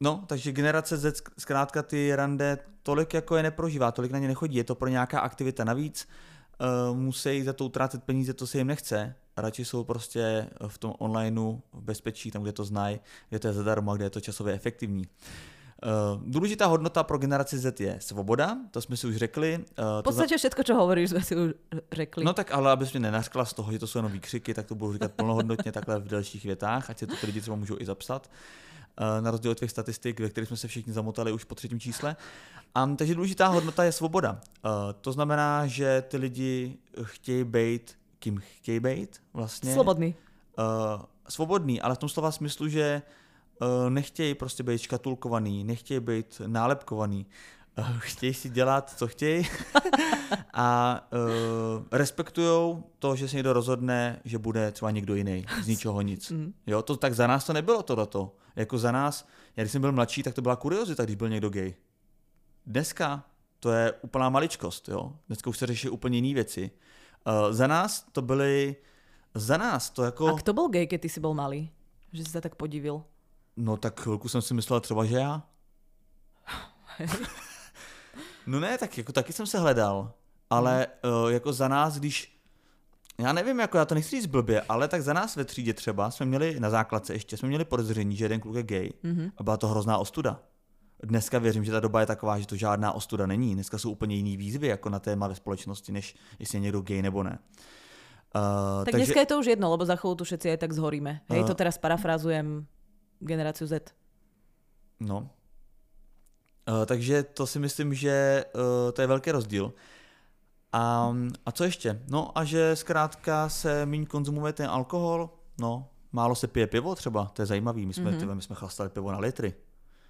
no, takže generace Z zk- zkrátka ty rande tolik jako je neprožívá, tolik na ně nechodí, je to pro nějaká aktivita navíc. Uh, musí za to utrácet peníze, to se jim nechce. Radši jsou prostě v tom onlineu v bezpečí, tam, kde to znají, kde to je zadarmo a kde je to časově efektivní. Uh, důležitá hodnota pro generaci Z je svoboda, to jsme si už řekli. Uh, V podstate všetko, čo hovoríš, sme si už řekli. No tak ale abys mě nenařkla z toho, že to jsou jenom výkřiky, tak to budu říkat plnohodnotně takhle v dalších větách, ať si to ty lidi třeba můžou i zapsat. Eh, Na rozdíl od těch statistik, ve kterých jsme se všichni zamotali už po třetím čísle. A, takže důležitá hodnota je svoboda. Eh, To znamená, že ty lidi chtějí být, kým chtějí být vlastně. Slobodný. Uh, svobodný, ale v tom slova smyslu, že uh, nechtějí prostě být škatulkovaný, nechtějí být nálepkovaný, uh, chtějí si dělat, co chtějí <laughs> a uh, respektují to, že se někdo rozhodne, že bude třeba někdo jiný, z ničeho nic. Jo, to tak za nás to nebylo tohleto. Jako za nás, já když jsem byl mladší, tak to byla kuriozita, když byl někdo gay. Dneska to je úplná maličkost, jo. Dneska už se řeší úplně jiné věci. Uh, za nás to byly, za nás to jako... A kto bol gay, keď ty si bol malý? Že si sa tak podivil. No tak chvilku jsem si myslel třeba, že já. <laughs> no ne, tak jako taky jsem se hledal, ale uh, jako za nás, když já nevím, jako já to nechci říct blbě, ale tak za nás ve třídě třeba jsme měli na základce ještě, jsme měli podezření, že jeden kluk je gay mm-hmm. a byla to hrozná ostuda. Dneska věřím, že ta doba je taková, že to žádná ostuda není. Dneska jsou úplně jiný výzvy jako na téma ve společnosti, než jestli je někdo gay nebo ne. Uh, Tak dneska je to už jedno, lebo za chvíľu tu všetci aj tak zhoríme. Hej, A- to teraz parafrázujem generáciu Z. No. Uh, takže to si myslím, že uh, to je velký rozdíl. A, a co ještě? No a že zkrátka se méně konzumuje ten alkohol, no, málo se pije pivo třeba, to je zajímavý, my jsme, mm-hmm. my jsme chlastali pivo na litry.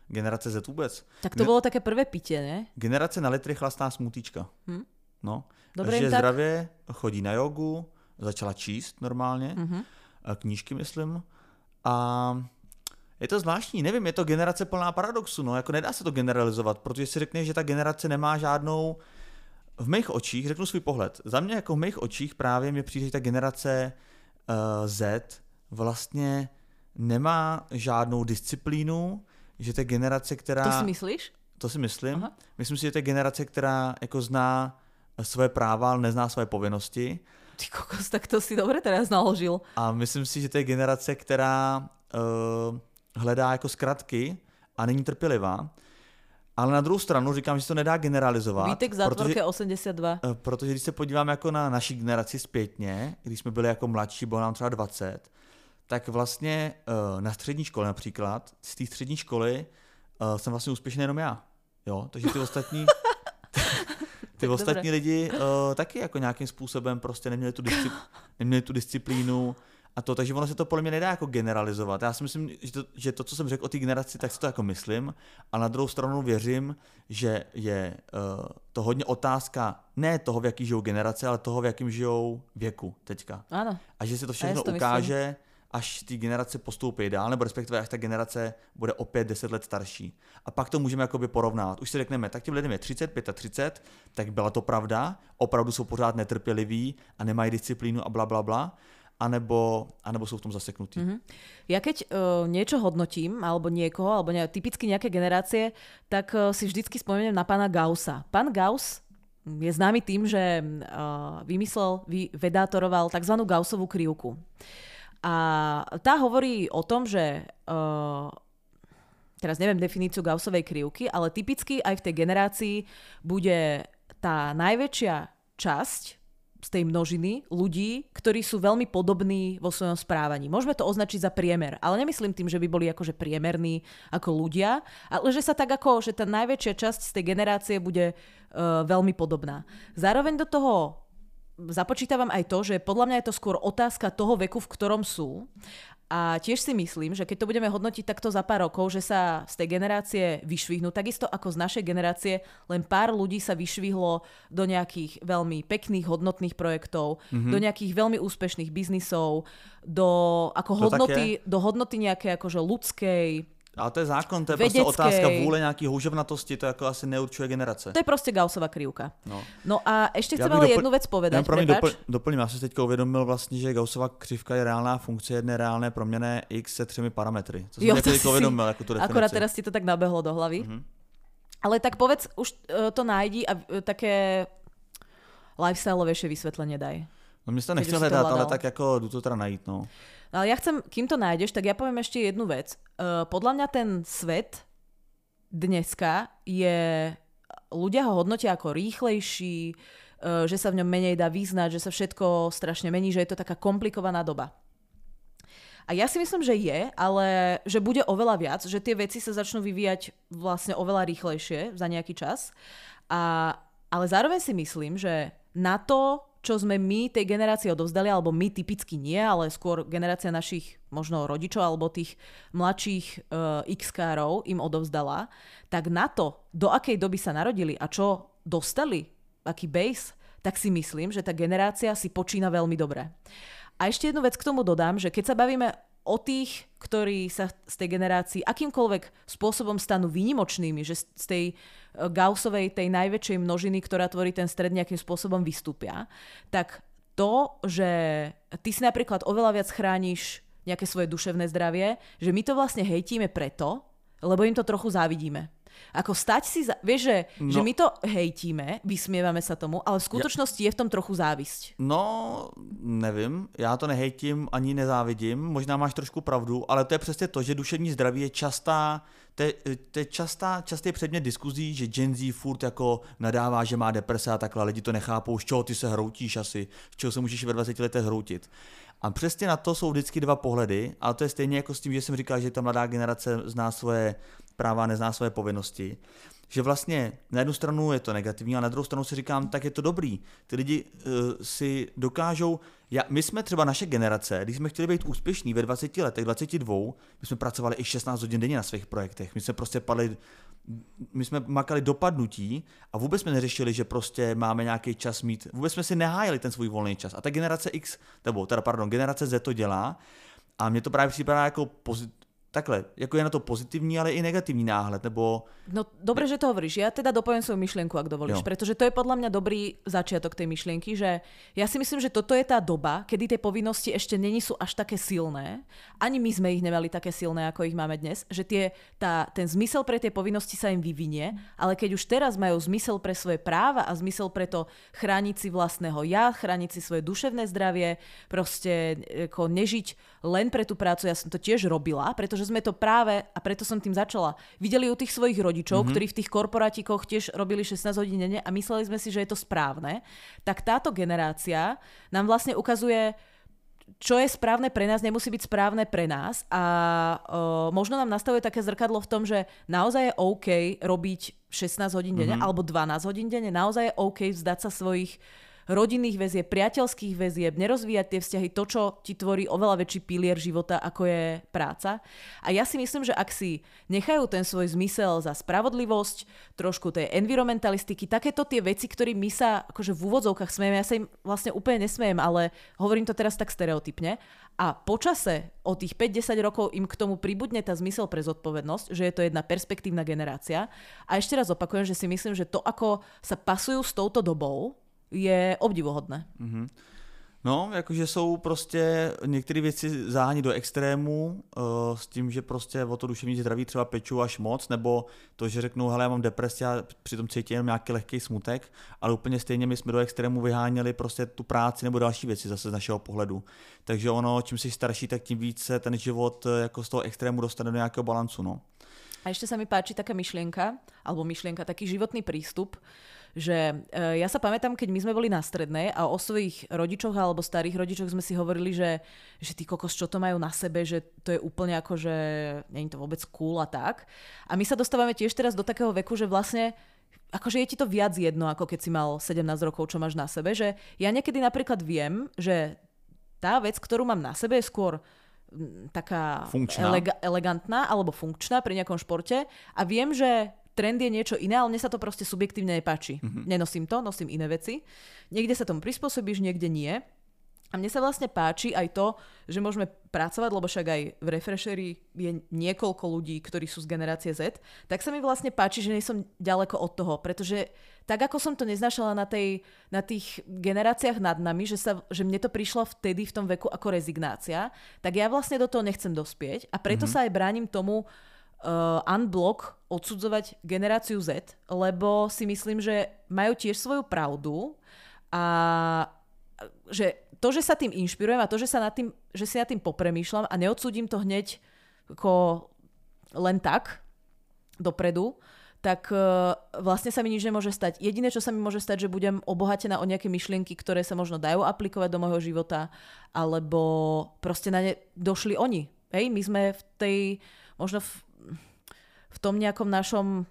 Generace Z vůbec. Tak to Ne- bolo také prvé pitie, ne? Generace na litry chlastá smutíčka. Hm. No. Dobre že tak. zdravě, chodí na jogu, začala číst normálně, Mhm. a knížky myslím. A je to zvláštní, nevím, je to generace plná paradoxu, no, jako nedá se to generalizovat, protože si řekne, že ta generace nemá žádnou, v mých očích, řeknu svůj pohled, za mě jako v mých očích právě mě přijde, že ta generace uh, Z vlastně nemá žádnou disciplínu, že to je generace, která... To si myslíš? To si myslím. Aha. Myslím si, že to je generace, která jako zná své práva, ale nezná své povinnosti. Ty kokos, tak to si dobre teraz naložil. A myslím si, že to je generace, která uh, hledá jako zkratky a není trpělivá. Ale na druhou stranu říkám, že to nedá generalizovat. Vítek zátvorke 82. Eh, protože když se podíváme jako na naší generaci zpětně, když jsme byli jako mladší, bylo nám třeba 20, tak vlastně uh, na střední škole například, z té střední školy uh, jsem vlastně úspěšný jenom já. Jo, takže ty ostatní, <laughs> ty ostatní lidi uh, taky jako nějakým způsobem prostě neměli tu, discipl- neměli tu disciplínu, a to, takže ono se to podle mě nedá jako generalizovat. Já si myslím, že to, že to co jsem řekl o té generaci, tak si to jako myslím, a na druhou stranu věřím, že je uh, to hodně otázka ne toho, v jaký žijou generace, ale toho, v jakým žijou věku teďka. Ano. A že se to všechno to ukáže, myslím. Až ty generace postoupí dál, nebo respektive až ta generace bude opět 10 let starší. A pak to můžeme jakoby porovnávat. Už si řekneme, tak těm lidem je 30, 35, tak byla to pravda, opravdu jsou pořád netrpěliví a nemají disciplínu a bla, bla, bla anebo, anebo sú v tom zaseknutí. Mm-hmm. Ja keď uh, niečo hodnotím, alebo niekoho, alebo ne, typicky nejaké generácie, tak uh, si vždycky spomeniem na pána Gaussa. Pán Gauss je známy tým, že uh, vymyslel, vy, vedátoroval tzv. Gaussovú krivku. A tá hovorí o tom, že uh, teraz neviem definíciu Gaussovej krivky, ale typicky aj v tej generácii bude tá najväčšia časť z tej množiny ľudí, ktorí sú veľmi podobní vo svojom správaní. Môžeme to označiť za priemer, ale nemyslím tým, že by boli akože priemerní ako ľudia, ale že sa tak ako, že tá najväčšia časť z tej generácie bude uh, veľmi podobná. Zároveň do toho započítavam aj to, že podľa mňa je to skôr otázka toho veku, v ktorom sú a tiež si myslím, že keď to budeme hodnotiť takto za pár rokov, že sa z tej generácie vyšvihnú, takisto ako z našej generácie, len pár ľudí sa vyšvihlo do nejakých veľmi pekných, hodnotných projektov, mm-hmm. do nejakých veľmi úspešných biznisov, do, ako hodnoty, do hodnoty nejakej akože ľudskej, ale to je zákon, to je vedeckej. prostě otázka vůle nějaký houževnatosti, to jako asi neurčuje generace. To je prostě Gaussova krivka. No, no a ještě chcem ale dopl- jednu věc povedať. Já promiň, dopl- doplním, já jsem teďka uvědomil vlastně, že Gaussova křivka je reálná funkce jedné reálné proměné x se třemi parametry. Co jsem jo, to uvědomil, jako tu definici. Akorát teraz ti to tak nabehlo do hlavy. Mm-hmm. Ale tak povedz, už uh, to nájdi a uh, také lifestyleovejšie vysvětlení daj. No mě to nechtěl hledat, ale tak jako jdu to teda najít, no. Ale ja chcem, kým to nájdeš, tak ja poviem ešte jednu vec. Uh, podľa mňa ten svet dneska je... Ľudia ho hodnotia ako rýchlejší, uh, že sa v ňom menej dá význať, že sa všetko strašne mení, že je to taká komplikovaná doba. A ja si myslím, že je, ale že bude oveľa viac, že tie veci sa začnú vyvíjať vlastne oveľa rýchlejšie za nejaký čas. A, ale zároveň si myslím, že na to, čo sme my tej generácii odovzdali, alebo my typicky nie, ale skôr generácia našich možno rodičov alebo tých mladších uh, X-károv im odovzdala, tak na to, do akej doby sa narodili a čo dostali, aký base, tak si myslím, že tá generácia si počína veľmi dobre. A ešte jednu vec k tomu dodám, že keď sa bavíme o tých, ktorí sa z tej generácii akýmkoľvek spôsobom stanú výnimočnými, že z tej e, Gaussovej, tej najväčšej množiny, ktorá tvorí ten stred nejakým spôsobom vystúpia, tak to, že ty si napríklad oveľa viac chrániš nejaké svoje duševné zdravie, že my to vlastne hejtíme preto, lebo im to trochu závidíme. Ako stať si, za... vieš, že, no. že my to hejtíme, vysmievame sa tomu, ale v skutočnosti ja... je v tom trochu závisť. No, nevím, já to nehejtím ani nezávidím, možná máš trošku pravdu, ale to je přesně to, že duševní zdraví je častá, to je, to je častá, častý předmět diskuzí, že Gen Z furt jako nadává, že má deprese a takhle, lidi to nechápou, z čeho ty se hroutíš asi, z čeho se můžeš ve 20 letech hroutit. A přesně na to jsou vždycky dva pohledy, ale to je stejně jako s tím, že jsem říkal, že ta mladá generace zná svoje práva, nezná svoje povinnosti. Že vlastně na jednu stranu je to negativní, a na druhou stranu si říkám, tak je to dobrý. Ty lidi uh, si dokážou, já, my jsme třeba naše generace, když jsme chtěli být úspěšní ve 20 letech, 22, my jsme pracovali i 16 hodin denně na svých projektech. My jsme prostě padli my jsme makali dopadnutí a vůbec jsme neřešili, že prostě máme nějaký čas mít, vůbec jsme si nehájili ten svůj volný čas. A ta generace X, nebo teda pardon, generace Z to dělá a mně to právě připadá jako pozit, takhle, jako je na to pozitivní, ale i negativní náhled, nebo... No dobre, že to hovoríš. Ja teda dopoviem svoju myšlienku, ak dovolíš, jo. pretože to je podľa mňa dobrý začiatok tej myšlienky, že ja si myslím, že toto je tá doba, kedy tie povinnosti ešte není sú až také silné. Ani my sme ich nemali také silné, ako ich máme dnes, že tie, tá, ten zmysel pre tie povinnosti sa im vyvinie, ale keď už teraz majú zmysel pre svoje práva a zmysel pre to chrániť si vlastného ja, chrániť si svoje duševné zdravie, proste ako nežiť len pre tú prácu, ja som to tiež robila, pretože že sme to práve, a preto som tým začala, videli u tých svojich rodičov, mm-hmm. ktorí v tých korporátikoch tiež robili 16 hodín denne a mysleli sme si, že je to správne, tak táto generácia nám vlastne ukazuje, čo je správne pre nás, nemusí byť správne pre nás a uh, možno nám nastavuje také zrkadlo v tom, že naozaj je OK robiť 16 hodín denne mm-hmm. alebo 12 hodín denne, naozaj je OK vzdať sa svojich rodinných väzieb, priateľských väzieb, nerozvíjať tie vzťahy, to, čo ti tvorí oveľa väčší pilier života, ako je práca. A ja si myslím, že ak si nechajú ten svoj zmysel za spravodlivosť, trošku tej environmentalistiky, takéto tie veci, ktorým my sa akože v úvodzovkách smejeme, ja sa im vlastne úplne nesmejem, ale hovorím to teraz tak stereotypne. A počase o tých 5-10 rokov im k tomu pribudne tá zmysel pre zodpovednosť, že je to jedna perspektívna generácia. A ešte raz opakujem, že si myslím, že to, ako sa pasujú s touto dobou, je obdivuhodné. Mm-hmm. No, jakože jsou prostě některé věci záhání do extrému uh, s tím, že prostě o to duševní zdraví třeba peču až moc, nebo to, že řeknou, hele, já mám depresi a přitom cítím jenom nějaký lehký smutek, ale úplně stejně my jsme do extrému vyháněli prostě tu práci nebo další věci zase z našeho pohledu. Takže ono, čím jsi starší, tak tím více ten život eh, jako z toho extrému dostane do nějakého balancu, no. A ešte sa mi páči taká myšlienka, alebo myšlienka, taký životný prístup, že e, ja sa pamätám, keď my sme boli na strednej a o svojich rodičoch alebo starých rodičoch sme si hovorili, že, že tí kokos, čo to majú na sebe, že to je úplne ako, že je to vôbec cool a tak. A my sa dostávame tiež teraz do takého veku, že vlastne akože je ti to viac jedno, ako keď si mal 17 rokov, čo máš na sebe, že ja niekedy napríklad viem, že tá vec, ktorú mám na sebe, je skôr taká elega- elegantná alebo funkčná pri nejakom športe a viem, že trend je niečo iné, ale mne sa to proste subjektívne nepáči. Mm-hmm. Nenosím to, nosím iné veci. Niekde sa tomu prispôsobíš, niekde nie. A mne sa vlastne páči aj to, že môžeme pracovať, lebo však aj v Refresheri je niekoľko ľudí, ktorí sú z generácie Z, tak sa mi vlastne páči, že nie som ďaleko od toho, pretože tak ako som to neznašala na, tej, na tých generáciách nad nami, že, sa, že mne to prišlo vtedy v tom veku ako rezignácia, tak ja vlastne do toho nechcem dospieť a preto mm-hmm. sa aj bránim tomu, uh, unblock odsudzovať generáciu Z, lebo si myslím, že majú tiež svoju pravdu a že to, že sa tým inšpirujem a to, že, sa nad tým, že si nad tým popremýšľam a neodsúdim to hneď ako len tak dopredu, tak uh, vlastne sa mi nič nemôže stať. Jediné, čo sa mi môže stať, že budem obohatená o nejaké myšlienky, ktoré sa možno dajú aplikovať do môjho života, alebo proste na ne došli oni. Hej, my sme v tej, možno v, v tom nejakom našom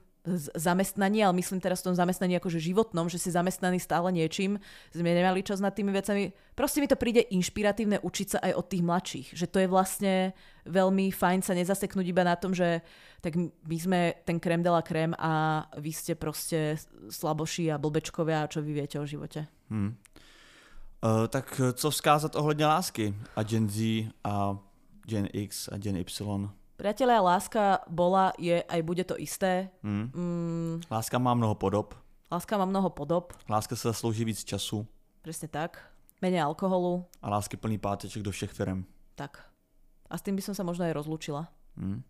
zamestnaní, ale myslím teraz v tom zamestnaní akože životnom, že si zamestnaný stále niečím, sme nemali čas nad tými vecami. Proste mi to príde inšpiratívne učiť sa aj od tých mladších, že to je vlastne veľmi fajn sa nezaseknúť iba na tom, že tak my sme ten krem de la krém a vy ste proste slaboší a blbečkovia a čo vy viete o živote. Hmm. Uh, tak co vzkázat ohledně lásky a Gen Z a Gen X a Gen Y? Priatelia, láska bola, je aj bude to isté. Hmm. Mm. Láska má mnoho podob. Láska má mnoho podob. Láska sa zaslúži víc času. Presne tak. Menej alkoholu. A lásky plný páteček do všech firm. Tak. A s tým by som sa možno aj rozlúčila. Hmm.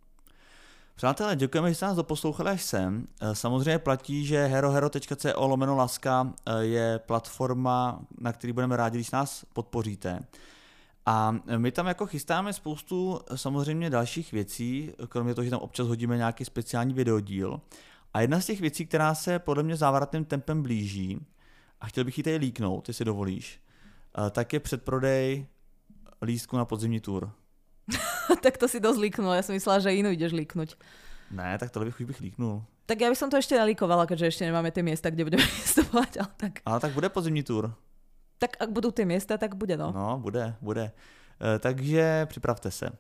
Přátelé, děkujeme, že jste nás doposlouchali až sem. E, samozřejmě platí, že herohero.co lomeno laska e, je platforma, na který budeme rádi, když nás podpoříte. A my tam jako chystáme spoustu samozřejmě dalších věcí, kromě toho, že tam občas hodíme nějaký speciální videodíl. A jedna z těch věcí, která se podle mě závratným tempem blíží, a chtěl bych ji tady líknout, jestli dovolíš, eh, tak je předprodej lístku na podzimní tour. <laughs> tak to si dosť líknul, ja som myslela, že inú ideš líknuť. Ne, tak tohle bych už bych líknul. Tak ja by som to ešte nalíkovala, keďže ešte nemáme tie miesta, kde budeme <laughs> vystupovať, ale tak. Ale tak bude podzimní tour. Tak ak budou ty města, tak bude, no. No, bude, bude. E, takže připravte se. E,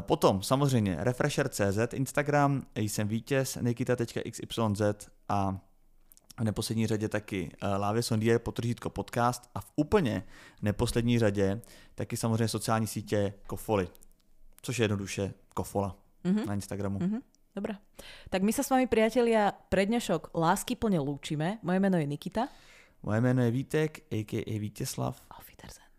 potom samozřejmě Refresher.cz, Instagram, jsem vítěz, nikita.xyz a v neposlední řadě taky uh, Lávě Sondier, potržítko podcast a v úplně neposlední řadě taky samozřejmě sociální sítě Kofoly, což je jednoduše Kofola mm-hmm. na Instagramu. Mm-hmm. Dobre. Tak my sa s vami, priatelia, prednešok lásky plne lúčime. Moje meno je Nikita. Moje jméno je Vítek, a.k.a. Vítězslav. Auf Wiedersehen.